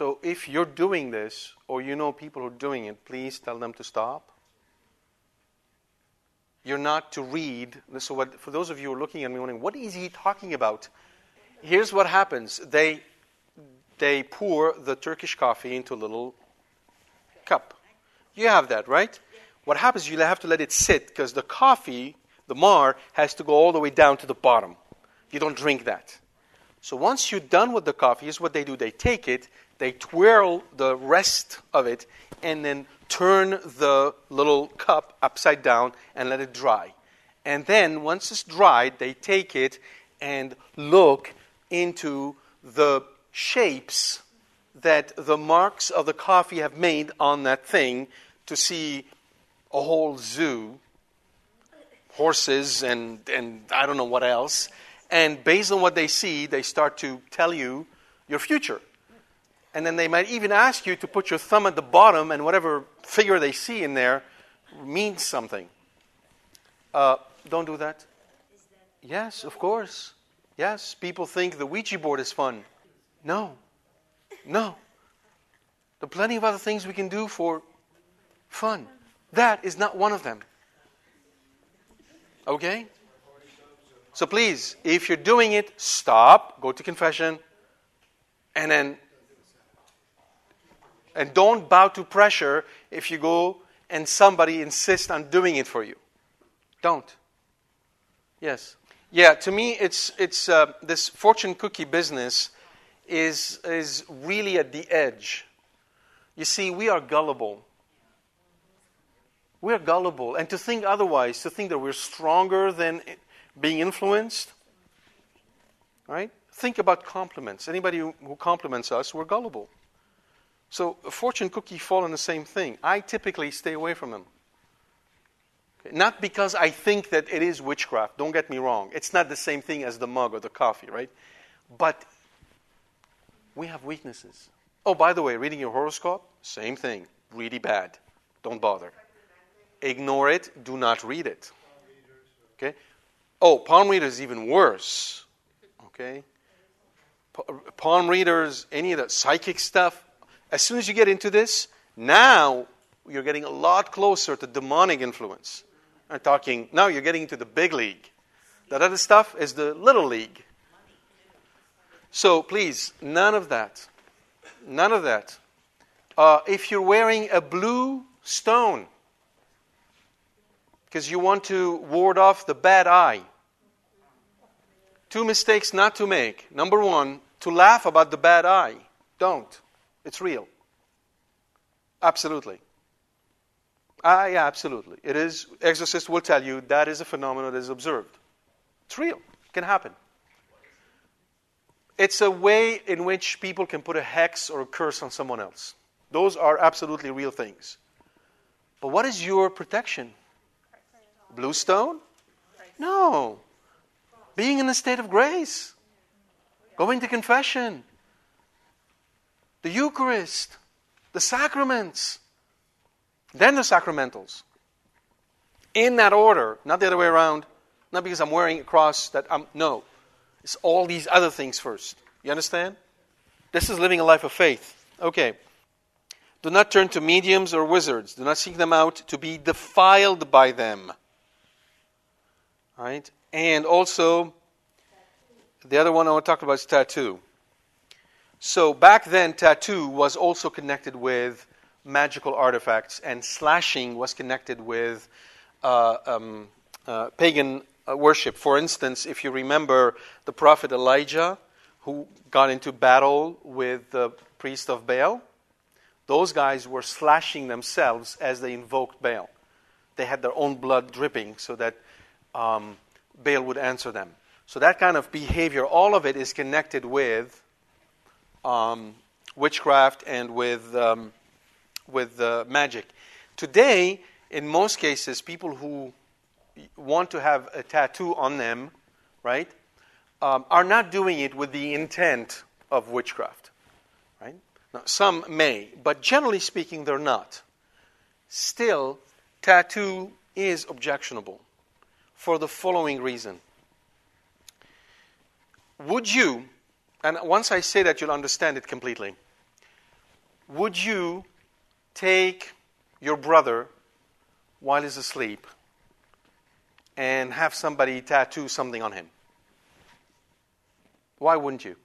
So if you're doing this, or you know people who are doing it, please tell them to stop. You're not to read. So, what, for those of you who are looking at me wondering, what is he talking about? Here's what happens they, they pour the Turkish coffee into a little cup. You have that, right? What happens, you have to let it sit because the coffee, the mar, has to go all the way down to the bottom. You don't drink that. So once you're done with the coffee, here's what they do they take it, they twirl the rest of it, and then turn the little cup upside down and let it dry. And then, once it's dried, they take it and look into the shapes that the marks of the coffee have made on that thing to see a whole zoo, horses, and, and I don't know what else. And based on what they see, they start to tell you your future. And then they might even ask you to put your thumb at the bottom, and whatever figure they see in there means something. Uh, don't do that. Yes, of course. Yes, people think the Ouija board is fun. No. No. There are plenty of other things we can do for fun. That is not one of them. Okay? So please, if you're doing it, stop, go to confession, and then and don't bow to pressure if you go and somebody insists on doing it for you. Don't. Yes. Yeah, to me, it's, it's uh, this fortune cookie business is, is really at the edge. You see, we are gullible. We are gullible. And to think otherwise, to think that we're stronger than being influenced, right? Think about compliments. Anybody who compliments us, we're gullible. So a fortune cookie fall in the same thing. I typically stay away from them. Okay? Not because I think that it is witchcraft. Don't get me wrong. It's not the same thing as the mug or the coffee, right? But we have weaknesses. Oh, by the way, reading your horoscope, same thing. Really bad. Don't bother. Ignore it. Do not read it. Okay? Oh, palm readers even worse. Okay? Palm readers, any of that psychic stuff, as soon as you get into this, now you're getting a lot closer to demonic influence. I'm talking, now you're getting into the big league. That other stuff is the little league. So please, none of that. None of that. Uh, if you're wearing a blue stone, because you want to ward off the bad eye, two mistakes not to make. Number one, to laugh about the bad eye. Don't. It's real. Absolutely. Ah, yeah, absolutely. It is. Exorcists will tell you that is a phenomenon that is observed. It's real. It can happen. It's a way in which people can put a hex or a curse on someone else. Those are absolutely real things. But what is your protection? Blue stone? No. Being in a state of grace. Going to confession the Eucharist, the sacraments, then the sacramentals. In that order, not the other way around. Not because I'm wearing a cross that I'm. No. It's all these other things first. You understand? This is living a life of faith. Okay. Do not turn to mediums or wizards. Do not seek them out to be defiled by them. Right? And also, the other one I want to talk about is tattoo. So back then, tattoo was also connected with magical artifacts, and slashing was connected with uh, um, uh, pagan uh, worship. For instance, if you remember the prophet Elijah, who got into battle with the priest of Baal, those guys were slashing themselves as they invoked Baal. They had their own blood dripping so that um, Baal would answer them. So that kind of behavior, all of it is connected with um, witchcraft and with um, with uh, magic. Today, in most cases, people who want to have a tattoo on them, right, um, are not doing it with the intent of witchcraft, right? Now, some may, but generally speaking, they're not. Still, tattoo is objectionable for the following reason. Would you, and once I say that, you'll understand it completely. Would you take your brother while he's asleep and have somebody tattoo something on him? Why wouldn't you?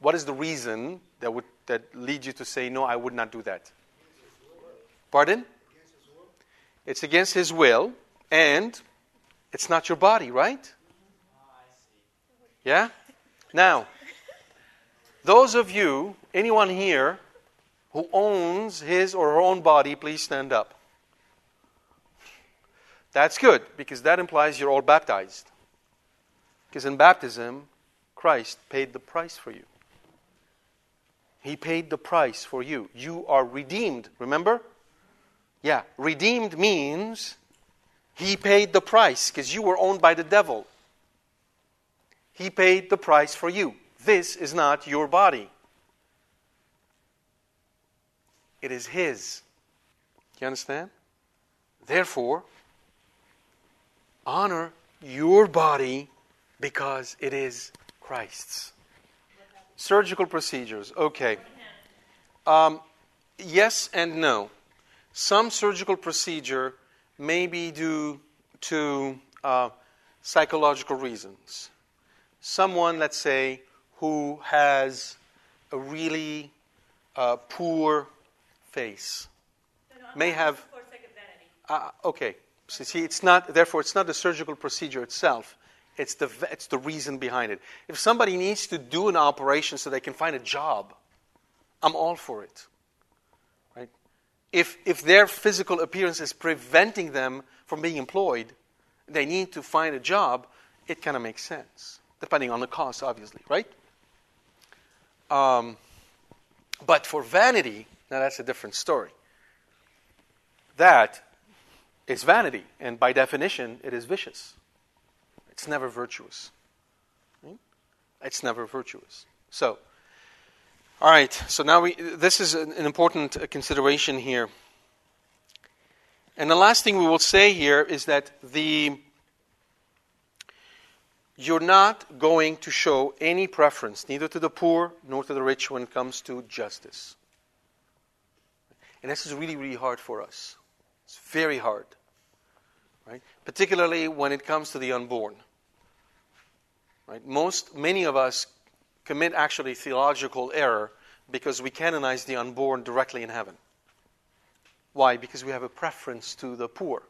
What is the reason that would that leads you to say no, I would not do that? Pardon? It's against his will, and it's not your body, right? Ah, yeah? Now, those of you, anyone here who owns his or her own body, please stand up. That's good because that implies you're all baptized. Because in baptism, Christ paid the price for you. He paid the price for you. You are redeemed, remember? Yeah, redeemed means he paid the price because you were owned by the devil. He paid the price for you. This is not your body, it is His. You understand? Therefore, honor your body because it is Christ's. Surgical procedures. Okay. Um, yes and no. Some surgical procedure may be due to uh, psychological reasons. Someone, let's say, who has a really uh, poor face No, no, may have. For sake of vanity. Uh, okay. So see, it's not. Therefore, it's not the surgical procedure itself. It's the it's the reason behind it. If somebody needs to do an operation so they can find a job, I'm all for it. Right? If if their physical appearance is preventing them from being employed, they need to find a job. It kind of makes sense, depending on the cost, obviously, right? Um, but for vanity, now that's a different story. That is vanity, and by definition, it is vicious. It's never virtuous. Right? It's never virtuous. So, all right. So now we. This is an, an important uh, consideration here. And the last thing we will say here is that the you're not going to show any preference, neither to the poor nor to the rich, when it comes to justice. And this is really, really hard for us. It's very hard, right? Particularly when it comes to the unborn. Right? Most, many of us commit actually theological error because we canonize the unborn directly in heaven. Why? Because we have a preference to the poor,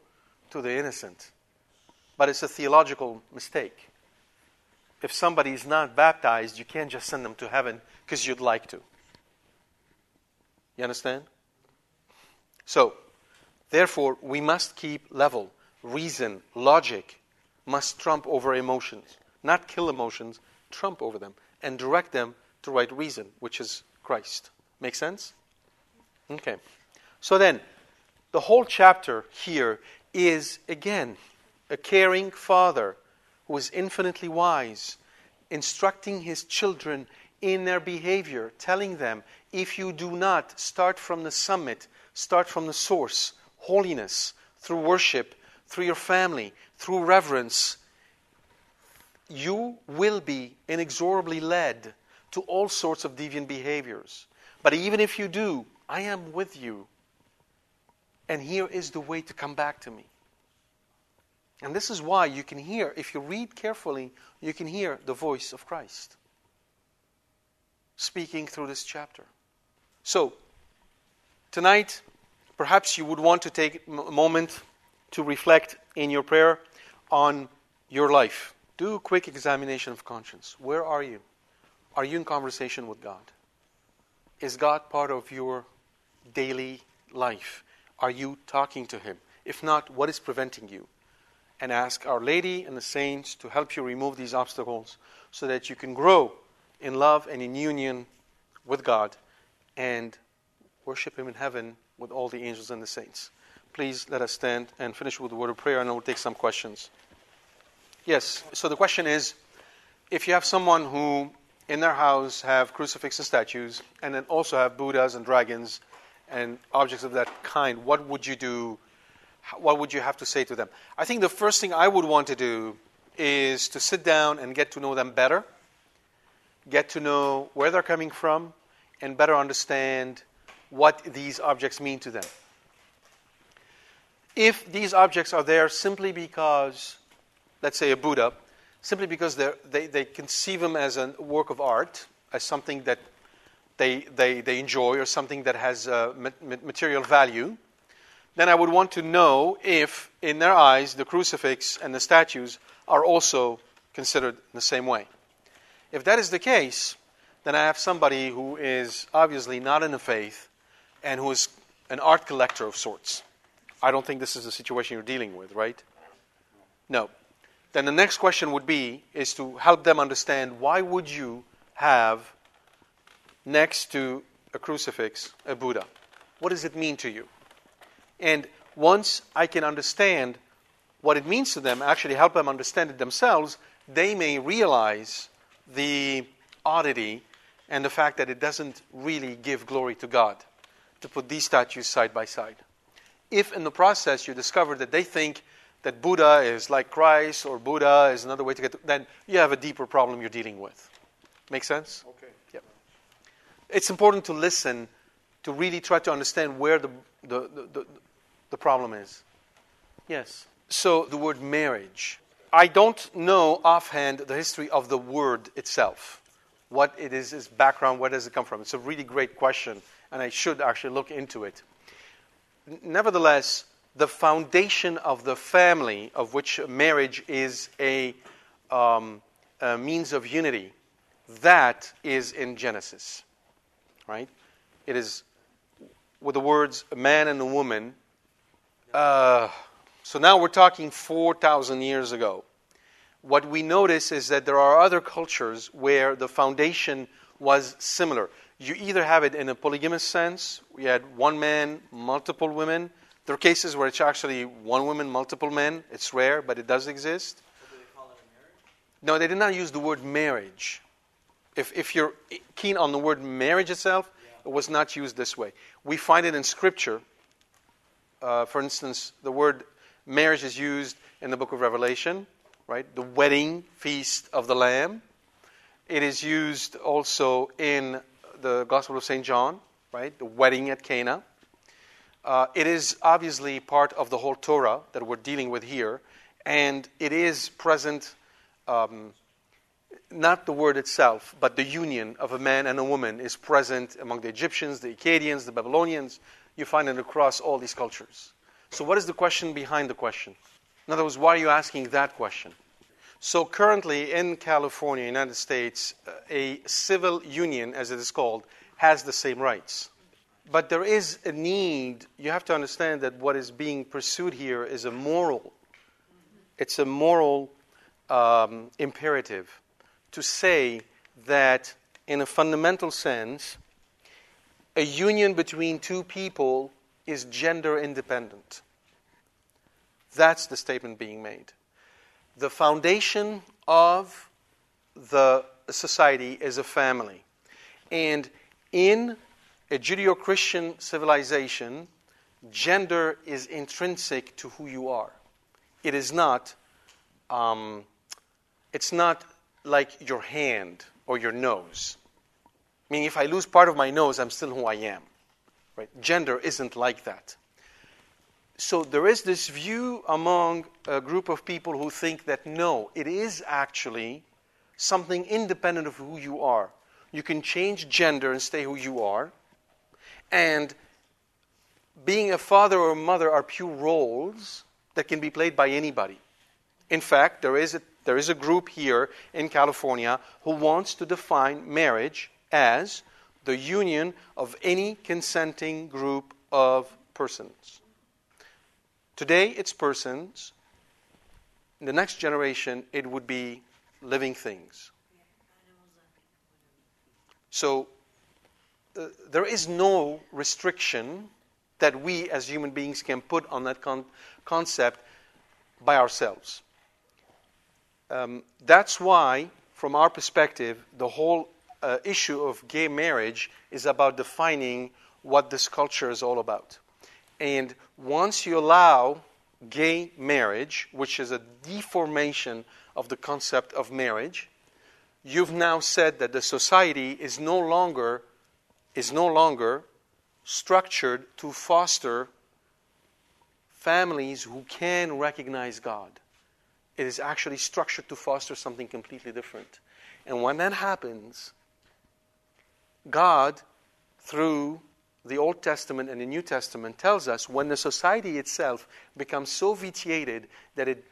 to the innocent. But it's a theological mistake. If somebody is not baptized, you can't just send them to heaven because you'd like to. You understand? So, therefore, we must keep level. Reason, logic must trump over emotions. Not kill emotions, trump over them, and direct them to right reason, which is Christ. Make sense? Okay. So then, the whole chapter here is, again, a caring father who is infinitely wise, instructing his children in their behavior, telling them, if you do not start from the summit, start from the source, holiness, through worship, through your family, through reverence, you will be inexorably led to all sorts of deviant behaviors. But even if you do, I am with you. And here is the way to come back to me. And this is why you can hear, if you read carefully, you can hear the voice of Christ speaking through this chapter. So, tonight, perhaps you would want to take a moment to reflect in your prayer on your life. Do a quick examination of conscience. Where are you? Are you in conversation with God? Is God part of your daily life? Are you talking to Him? If not, what is preventing you? And ask Our Lady and the saints to help you remove these obstacles so that you can grow in love and in union with God and worship Him in heaven with all the angels and the saints. Please let us stand and finish with a word of prayer, and I will take some questions. Yes, so the question is if you have someone who in their house have crucifix and statues, and then also have Buddhas and dragons and objects of that kind, what would you do? What would you have to say to them? I think the first thing I would want to do is to sit down and get to know them better, get to know where they're coming from, and better understand what these objects mean to them. If these objects are there simply because, let's say, a Buddha simply because they, they conceive them as a work of art, as something that they, they, they enjoy or something that has uh, material value, then I would want to know if, in their eyes, the crucifix and the statues are also considered in the same way. If that is the case, then I have somebody who is obviously not in the faith and who is an art collector of sorts. I don't think this is the situation you're dealing with, right? No then the next question would be is to help them understand why would you have next to a crucifix a Buddha? What does it mean to you? And once I can understand what it means to them, actually help them understand it themselves, they may realize the oddity and the fact that it doesn't really give glory to God to put these statues side by side. If in the process you discover that they think that Buddha is like Christ or Buddha is another way to get to, then you have a deeper problem you're dealing with. Make sense? Okay. Yep. It's important to listen to really try to understand where the, the, the, the, problem is. Yes. So the word marriage. I don't know offhand the history of the word itself. What it is, its background, where does it come from? It's a really great question, and I should actually look into it. Nevertheless, the foundation of the family, of which marriage is a, um, a means of unity, that is in Genesis. Right? It is with the words a man and a woman. Uh, so now we're talking 4,000 years ago. What we notice is that there are other cultures where the foundation was similar. You either have it in a polygamous sense, we had one man, multiple women, there are cases where it's actually one woman, multiple men. It's rare, but it does exist. No, they did not use the word marriage. If, if you're keen on the word marriage itself, yeah. it was not used this way. We find it in Scripture. Uh, for instance, the word marriage is used in the book of Revelation, right? The wedding feast of the Lamb. It is used also in the Gospel of St. John, right? The wedding at Cana. Uh, it is obviously part of the whole Torah that we're dealing with here, and it is present, um, not the word itself, but the union of a man and a woman is present among the Egyptians, the Akkadians, the Babylonians. You find it across all these cultures. So, what is the question behind the question? In other words, why are you asking that question? So, currently in California, United States, uh, a civil union, as it is called, has the same rights. But there is a need. You have to understand that what is being pursued here is a moral. It's a moral um, imperative to say that, in a fundamental sense, a union between two people is gender independent. That's the statement being made. The foundation of the society is a family. And in a Judeo Christian civilization, gender is intrinsic to who you are. It is not, um, it's not like your hand or your nose. I mean, if I lose part of my nose, I'm still who I am. Right? Gender isn't like that. So there is this view among a group of people who think that no, it is actually something independent of who you are. You can change gender and stay who you are. And being a father or a mother are pure roles that can be played by anybody. In fact, there is a, there is a group here in California who wants to define marriage as the union of any consenting group of persons. Today, it's persons. In the next generation, it would be living things. So, uh, there is no restriction that we as human beings can put on that con- concept by ourselves. Um, that's why, from our perspective, the whole uh, issue of gay marriage is about defining what this culture is all about. And once you allow gay marriage, which is a deformation of the concept of marriage, you've now said that the society is no longer is no longer structured to foster families who can recognize God. It is actually structured to foster something completely different. And when that happens, God, through the Old Testament and the New Testament, tells us when the society itself becomes so vitiated that it,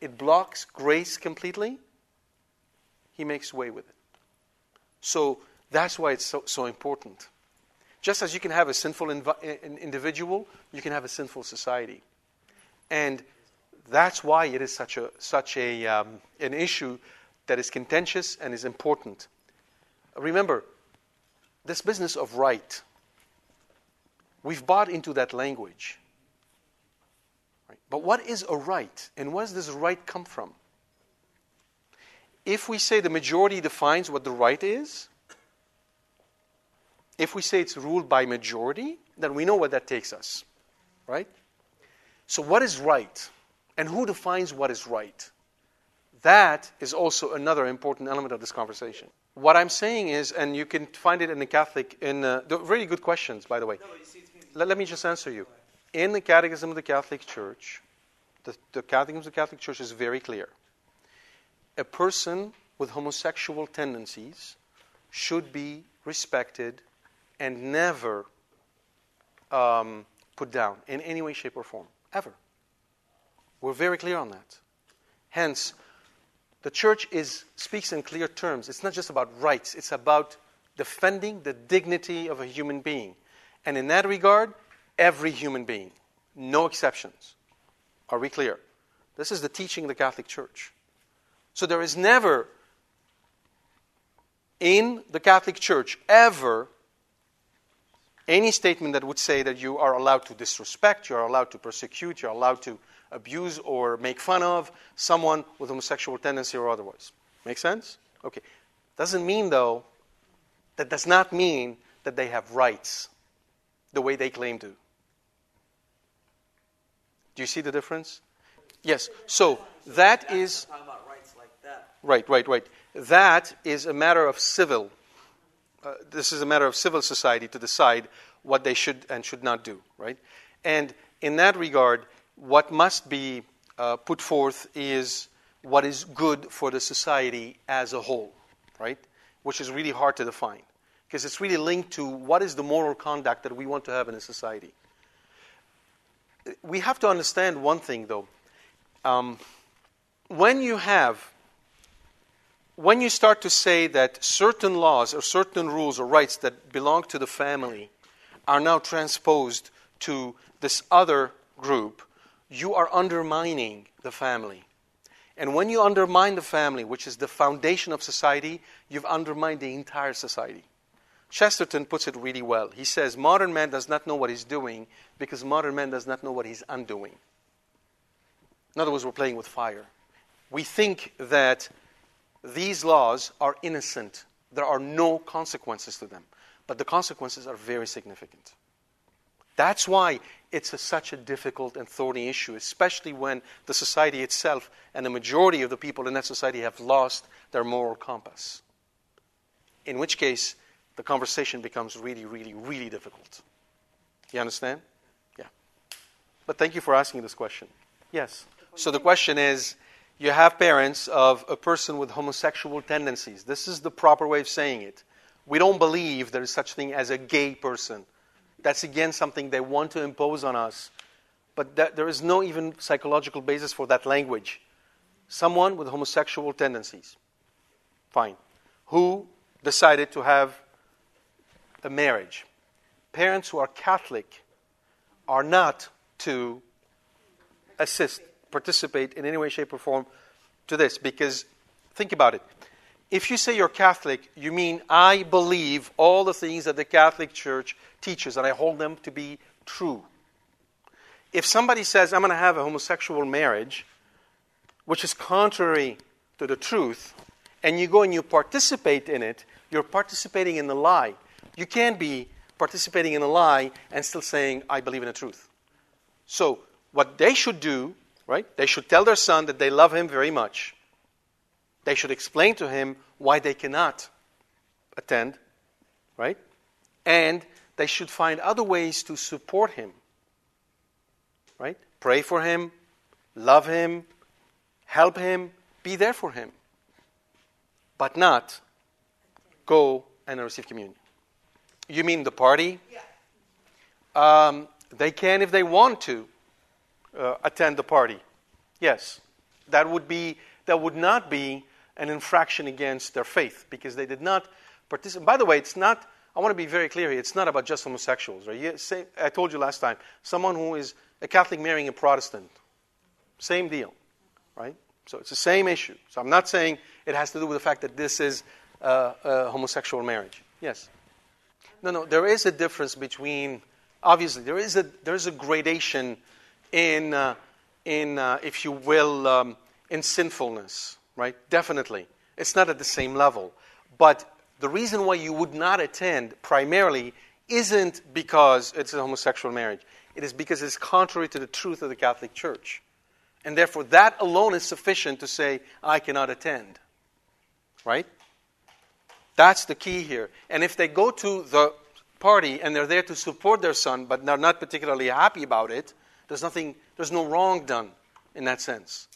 it blocks grace completely, He makes way with it. So that's why it's so, so important. Just as you can have a sinful inv- individual, you can have a sinful society. And that's why it is such, a, such a, um, an issue that is contentious and is important. Remember, this business of right, we've bought into that language. Right? But what is a right? And where does this right come from? If we say the majority defines what the right is, if we say it's ruled by majority, then we know what that takes us, right? So, what is right? And who defines what is right? That is also another important element of this conversation. What I'm saying is, and you can find it in the Catholic, in uh, the really good questions, by the way. let, let, me just answer you. In the Catechism of the Catholic Church, the, the Catechism of the Catholic Church is very clear. A person with homosexual tendencies should be respected and never um, put down in any way, shape, or form. Ever. We're very clear on that. Hence, the church is, speaks in clear terms. It's not just about rights, it's about defending the dignity of a human being. And in that regard, every human being, no exceptions. Are we clear? This is the teaching of the Catholic Church. So there is never in the Catholic Church ever any statement that would say that you are allowed to disrespect, you are allowed to persecute, you are allowed to abuse or make fun of someone with homosexual tendency or otherwise. Make sense? Okay. Doesn't mean, though, that does not mean that they have rights the way they claim to. Do you see the difference? Yes. So that is. Right, right, right. That is a matter of civil uh, this is a matter of civil society to decide what they should and should not do, right? And in that regard, what must be uh, put forth is what is good for the society as a whole, right? Which is really hard to define because it's really linked to what is the moral conduct that we want to have in a society. We have to understand one thing, though. Um, when you have when you start to say that certain laws or certain rules or rights that belong to the family are now transposed to this other group, you are undermining the family. And when you undermine the family, which is the foundation of society, you've undermined the entire society. Chesterton puts it really well. He says, Modern man does not know what he's doing because modern man does not know what he's undoing. In other words, we're playing with fire. We think that these laws are innocent. There are no consequences to them. But the consequences are very significant. That's why it's a, such a difficult and thorny issue, especially when the society itself and the majority of the people in that society have lost their moral compass. In which case, the conversation becomes really, really, really difficult. You understand? Yeah. But thank you for asking this question. Yes. So the question is you have parents of a person with homosexual tendencies. This is the proper way of saying it. We don't believe there is such thing as a gay person. That's again something they want to impose on us. But that, there is no even psychological basis for that language. Someone with homosexual tendencies, fine, who decided to have a marriage. Parents who are Catholic are not to assist, participate in any way, shape, or form to this because think about it. If you say you're Catholic, you mean I believe all the things that the Catholic Church teaches and I hold them to be true. If somebody says, I'm going to have a homosexual marriage, which is contrary to the truth, and you go and you participate in it, you're participating in the lie. You can't be participating in a lie and still saying, I believe in the truth. So, what they should do, right? They should tell their son that they love him very much. They should explain to him why they cannot attend, right? And they should find other ways to support him, right? Pray for him, love him, help him, be there for him, but not go and receive communion. You mean the party? Yeah. Um, they can if they want to uh, attend the party. Yes, that would be that would not be an infraction against their faith because they did not participate. By the way, it's not. I want to be very clear here. It's not about just homosexuals, right? Say, I told you last time. Someone who is a Catholic marrying a Protestant, same deal, right? So it's the same issue. So I'm not saying it has to do with the fact that this is uh, a homosexual marriage. Yes. No, no. There is a difference between. Obviously, there is a there is a gradation in uh, in uh, if you will um, in sinfulness right? Definitely. It's not at the same level. But the reason why you would not attend primarily isn't because it's a homosexual marriage. It is because it's contrary to the truth of the Catholic Church. And therefore, that alone is sufficient to say, I cannot attend. Right? That's the key here. And if they go to the party and they're there to support their son, but they're not particularly happy about it, there's nothing, there's no wrong done in that sense.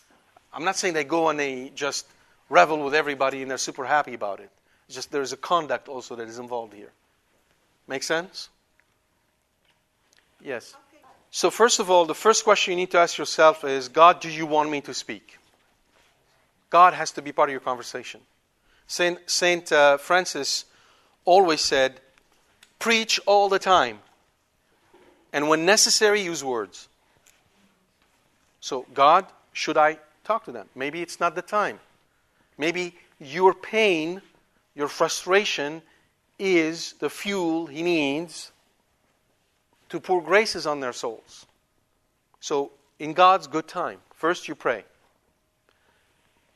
I'm not saying they go and they just revel with everybody and they're super happy about it. It's just there's a conduct also that is involved here. Make sense? Yes. So, first of all, the first question you need to ask yourself is God, do you want me to speak? God has to be part of your conversation. Saint, Saint uh, Francis always said, preach all the time. And when necessary, use words. So, God, should I Talk to them. Maybe it's not the time. Maybe your pain, your frustration is the fuel he needs to pour graces on their souls. So, in God's good time, first you pray.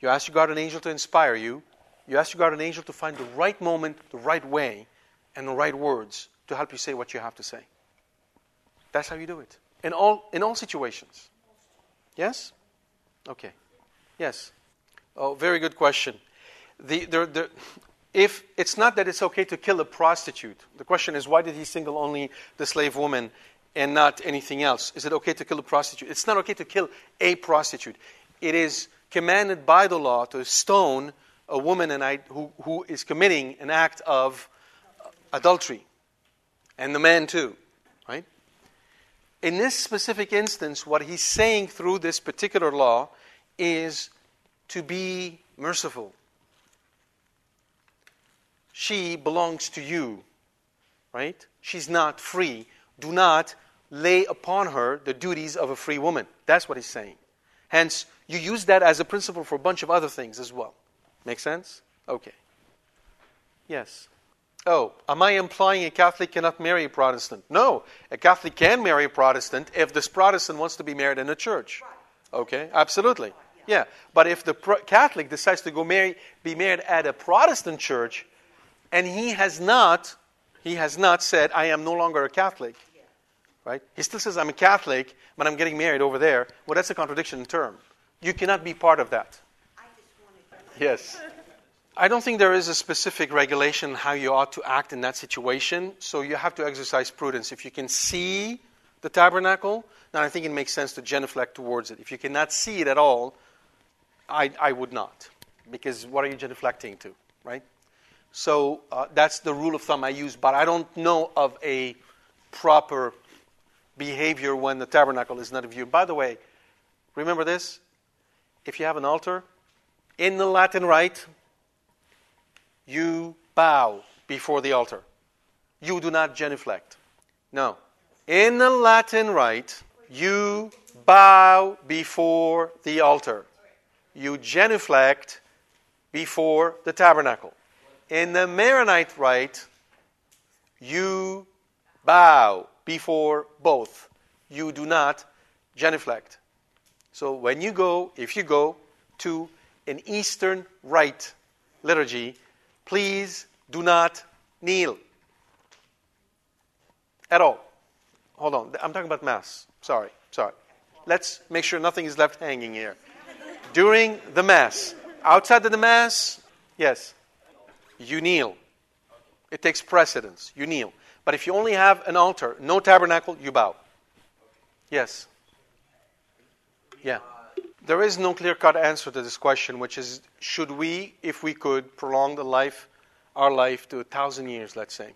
You ask your guardian angel to inspire you. You ask your guardian angel to find the right moment, the right way, and the right words to help you say what you have to say. That's how you do it. In all, in all situations. Yes? Okay. Yes. Oh, very good question. The, the, the, if it's not that it's okay to kill a prostitute, the question is why did he single only the slave woman and not anything else? Is it okay to kill a prostitute? It's not okay to kill a prostitute. It is commanded by the law to stone a woman and I, who, who is committing an act of adultery, and the man too, right? In this specific instance, what he's saying through this particular law is to be merciful. She belongs to you, right? She's not free. Do not lay upon her the duties of a free woman. That's what he's saying. Hence, you use that as a principle for a bunch of other things as well. Make sense? Okay. Yes. Oh, am I implying a Catholic cannot marry a Protestant? No, a Catholic can marry a Protestant if this Protestant wants to be married in a church. Okay, absolutely. Yeah, but if the Catholic decides to go marry, be married at a Protestant church, and he has not, he has not said, "I am no longer a Catholic," right? He still says, "I'm a Catholic, but I'm getting married over there." Well, that's a contradiction in term. You cannot be part of that. Yes. I don't think there is a specific regulation how you ought to act in that situation, so you have to exercise prudence. If you can see the tabernacle, then I think it makes sense to genuflect towards it. If you cannot see it at all, I, I would not, because what are you genuflecting to, right? So uh, that's the rule of thumb I use, but I don't know of a proper behavior when the tabernacle is not in view. By the way, remember this? If you have an altar, in the Latin rite, you bow before the altar. You do not genuflect. No. In the Latin rite, you bow before the altar. You genuflect before the tabernacle. In the Maronite rite, you bow before both. You do not genuflect. So when you go, if you go to an Eastern Rite liturgy, please do not kneel at all. Hold on, I'm talking about Mass. Sorry, sorry. Let's make sure nothing is left hanging here. During the Mass, outside of the Mass, yes, you kneel. It takes precedence. You kneel. But if you only have an altar, no tabernacle, you bow. Yes. Yeah. There is no clear cut answer to this question, which is should we, if we could, prolong the life, our life to a thousand years, let's say?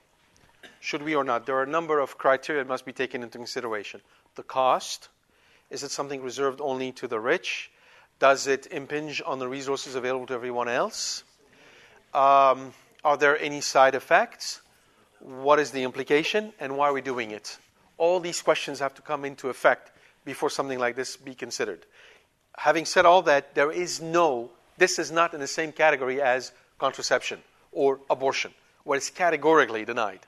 Should we or not? There are a number of criteria that must be taken into consideration. The cost is it something reserved only to the rich? Does it impinge on the resources available to everyone else? Um, are there any side effects? What is the implication? And why are we doing it? All these questions have to come into effect before something like this be considered having said all that, there is no, this is not in the same category as contraception or abortion, where it's categorically denied,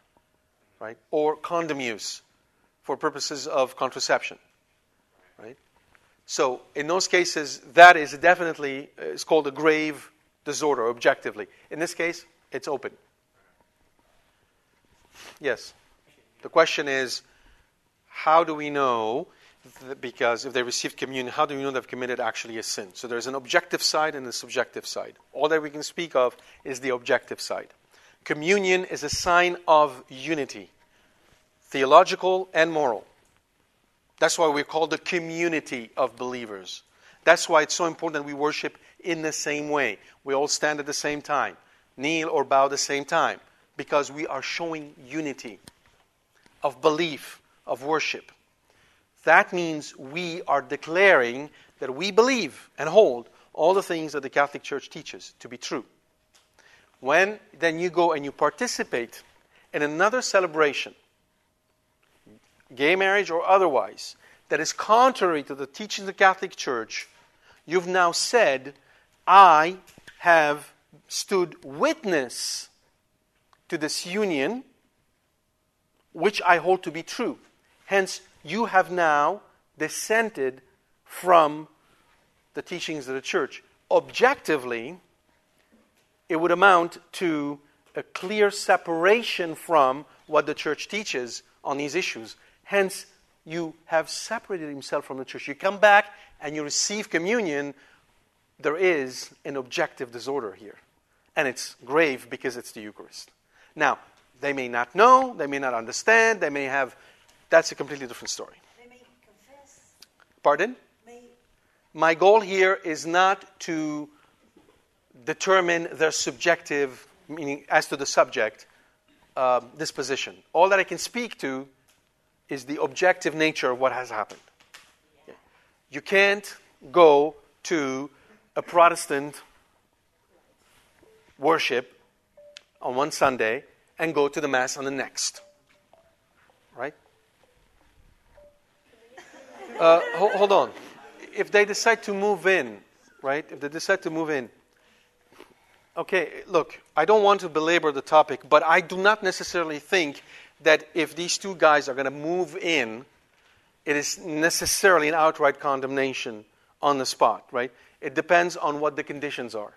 right? Or condom use for purposes of contraception, right? So in those cases, that is definitely uh, is called a grave disorder objectively. In this case, it's open. Yes. The question is, how do we know because if they received communion, how do we know they've committed actually a sin? So there's an objective side and a subjective side. All that we can speak of is the objective side. Communion is a sign of unity, theological and moral. That's why we're called the community of believers. That's why it's so important that we worship in the same way. We all stand at the same time, kneel or bow at the same time, because we are showing unity of belief, of worship. That means we are declaring that we believe and hold all the things that the Catholic Church teaches to be true. When then you go and you participate in another celebration, gay marriage or otherwise, that is contrary to the teachings of the Catholic Church, you've now said, I have stood witness to this union, which I hold to be true. Hence, you have now dissented from the teachings of the church. Objectively, it would amount to a clear separation from what the church teaches on these issues. Hence, you have separated himself from the church. You come back and you receive communion. There is an objective disorder here. And it's grave because it's the Eucharist. Now, they may not know, they may not understand, they may have that's a completely different story. Pardon? My goal here is not to determine their subjective, meaning as to the subject, uh, disposition. All that I can speak to is the objective nature of what has happened. You can't go to a Protestant worship on one Sunday and go to the Mass on the next. Right? Uh, hold, hold on. If they decide to move in, right? If they decide to move in, okay, look, I don't want to belabor the topic, but I do not necessarily think that if these two guys are going to move in, it is necessarily an outright condemnation on the spot, right? It depends on what the conditions are,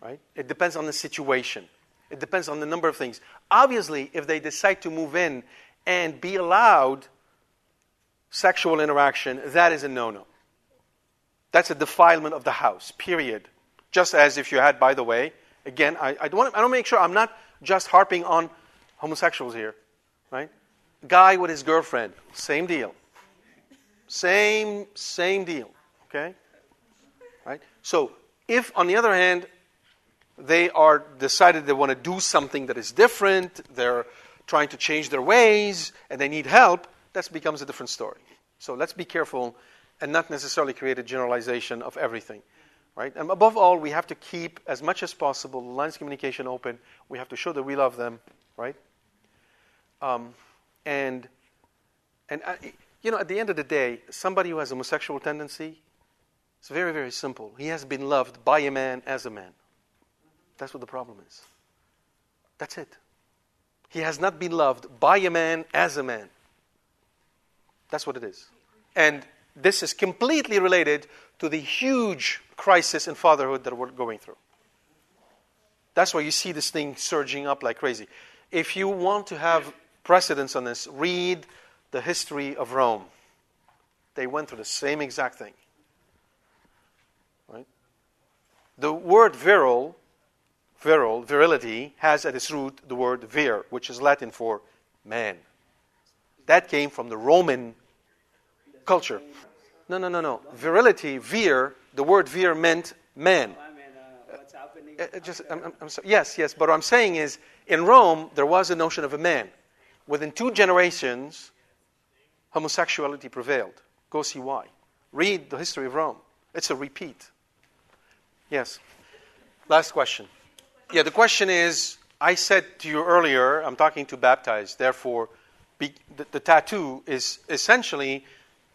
right? It depends on the situation. It depends on the number of things. Obviously, if they decide to move in and be allowed sexual interaction, that is a no no. That's a defilement of the house, period. Just as if you had, by the way, again, I, I, want, I don't make sure I'm not just harping on homosexuals here, right? Guy with his girlfriend, same deal. Same, same deal, okay? Right? So, if on the other hand, they are decided they want to do something that is different, they're trying to change their ways and they need help, that becomes a different story. So let's be careful and not necessarily create a generalization of everything. Right? And above all, we have to keep as much as possible the lines of communication open. We have to show that we love them, right? Um, and and I, you know, at the end of the day, somebody who has a homosexual tendency, it's very, very simple. He has been loved by a man as a man. That's what the problem is. That's it. He has not been loved by a man as a man. That's what it is. And this is completely related to the huge crisis in fatherhood that we're going through. That's why you see this thing surging up like crazy. If you want to have precedence on this, read the history of Rome. They went through the same exact thing. Right? The word virile, virile, virility, has at its root the word vir, which is Latin for man. That came from the Roman culture. No, no, no, no. Virility, vir, the word vir meant man. Uh, uh, just, I'm, I'm sorry. Yes, yes. But what I'm saying is, in Rome, there was a notion of a man. Within two generations, homosexuality prevailed. Go see why. Read the history of Rome. It's a repeat. Yes. Last question. Yeah, the question is I said to you earlier, I'm talking to baptized, therefore, be, the, the tattoo is essentially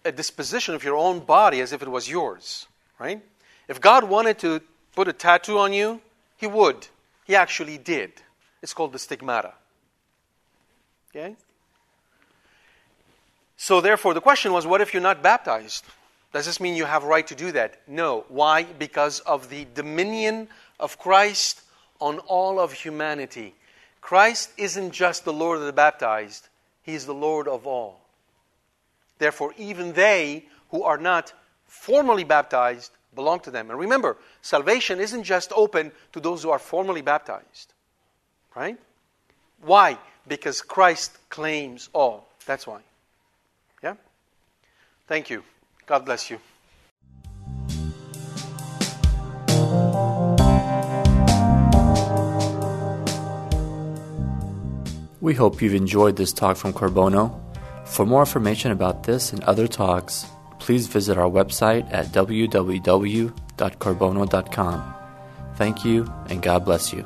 a disposition of your own body as if it was yours, right? If God wanted to put a tattoo on you, He would. He actually did. It's called the stigmata. Okay? So, therefore, the question was what if you're not baptized? Does this mean you have a right to do that? No. Why? Because of the dominion of Christ on all of humanity. Christ isn't just the Lord of the baptized, He is the Lord of all. Therefore, even they who are not formally baptized belong to them. And remember, salvation isn't just open to those who are formally baptized. Right? Why? Because Christ claims all. That's why. Yeah? Thank you. God bless you. We hope you've enjoyed this talk from Qorbono. For more information about this and other talks, please visit our website at www.qorbono.com. Thank you, and God bless you.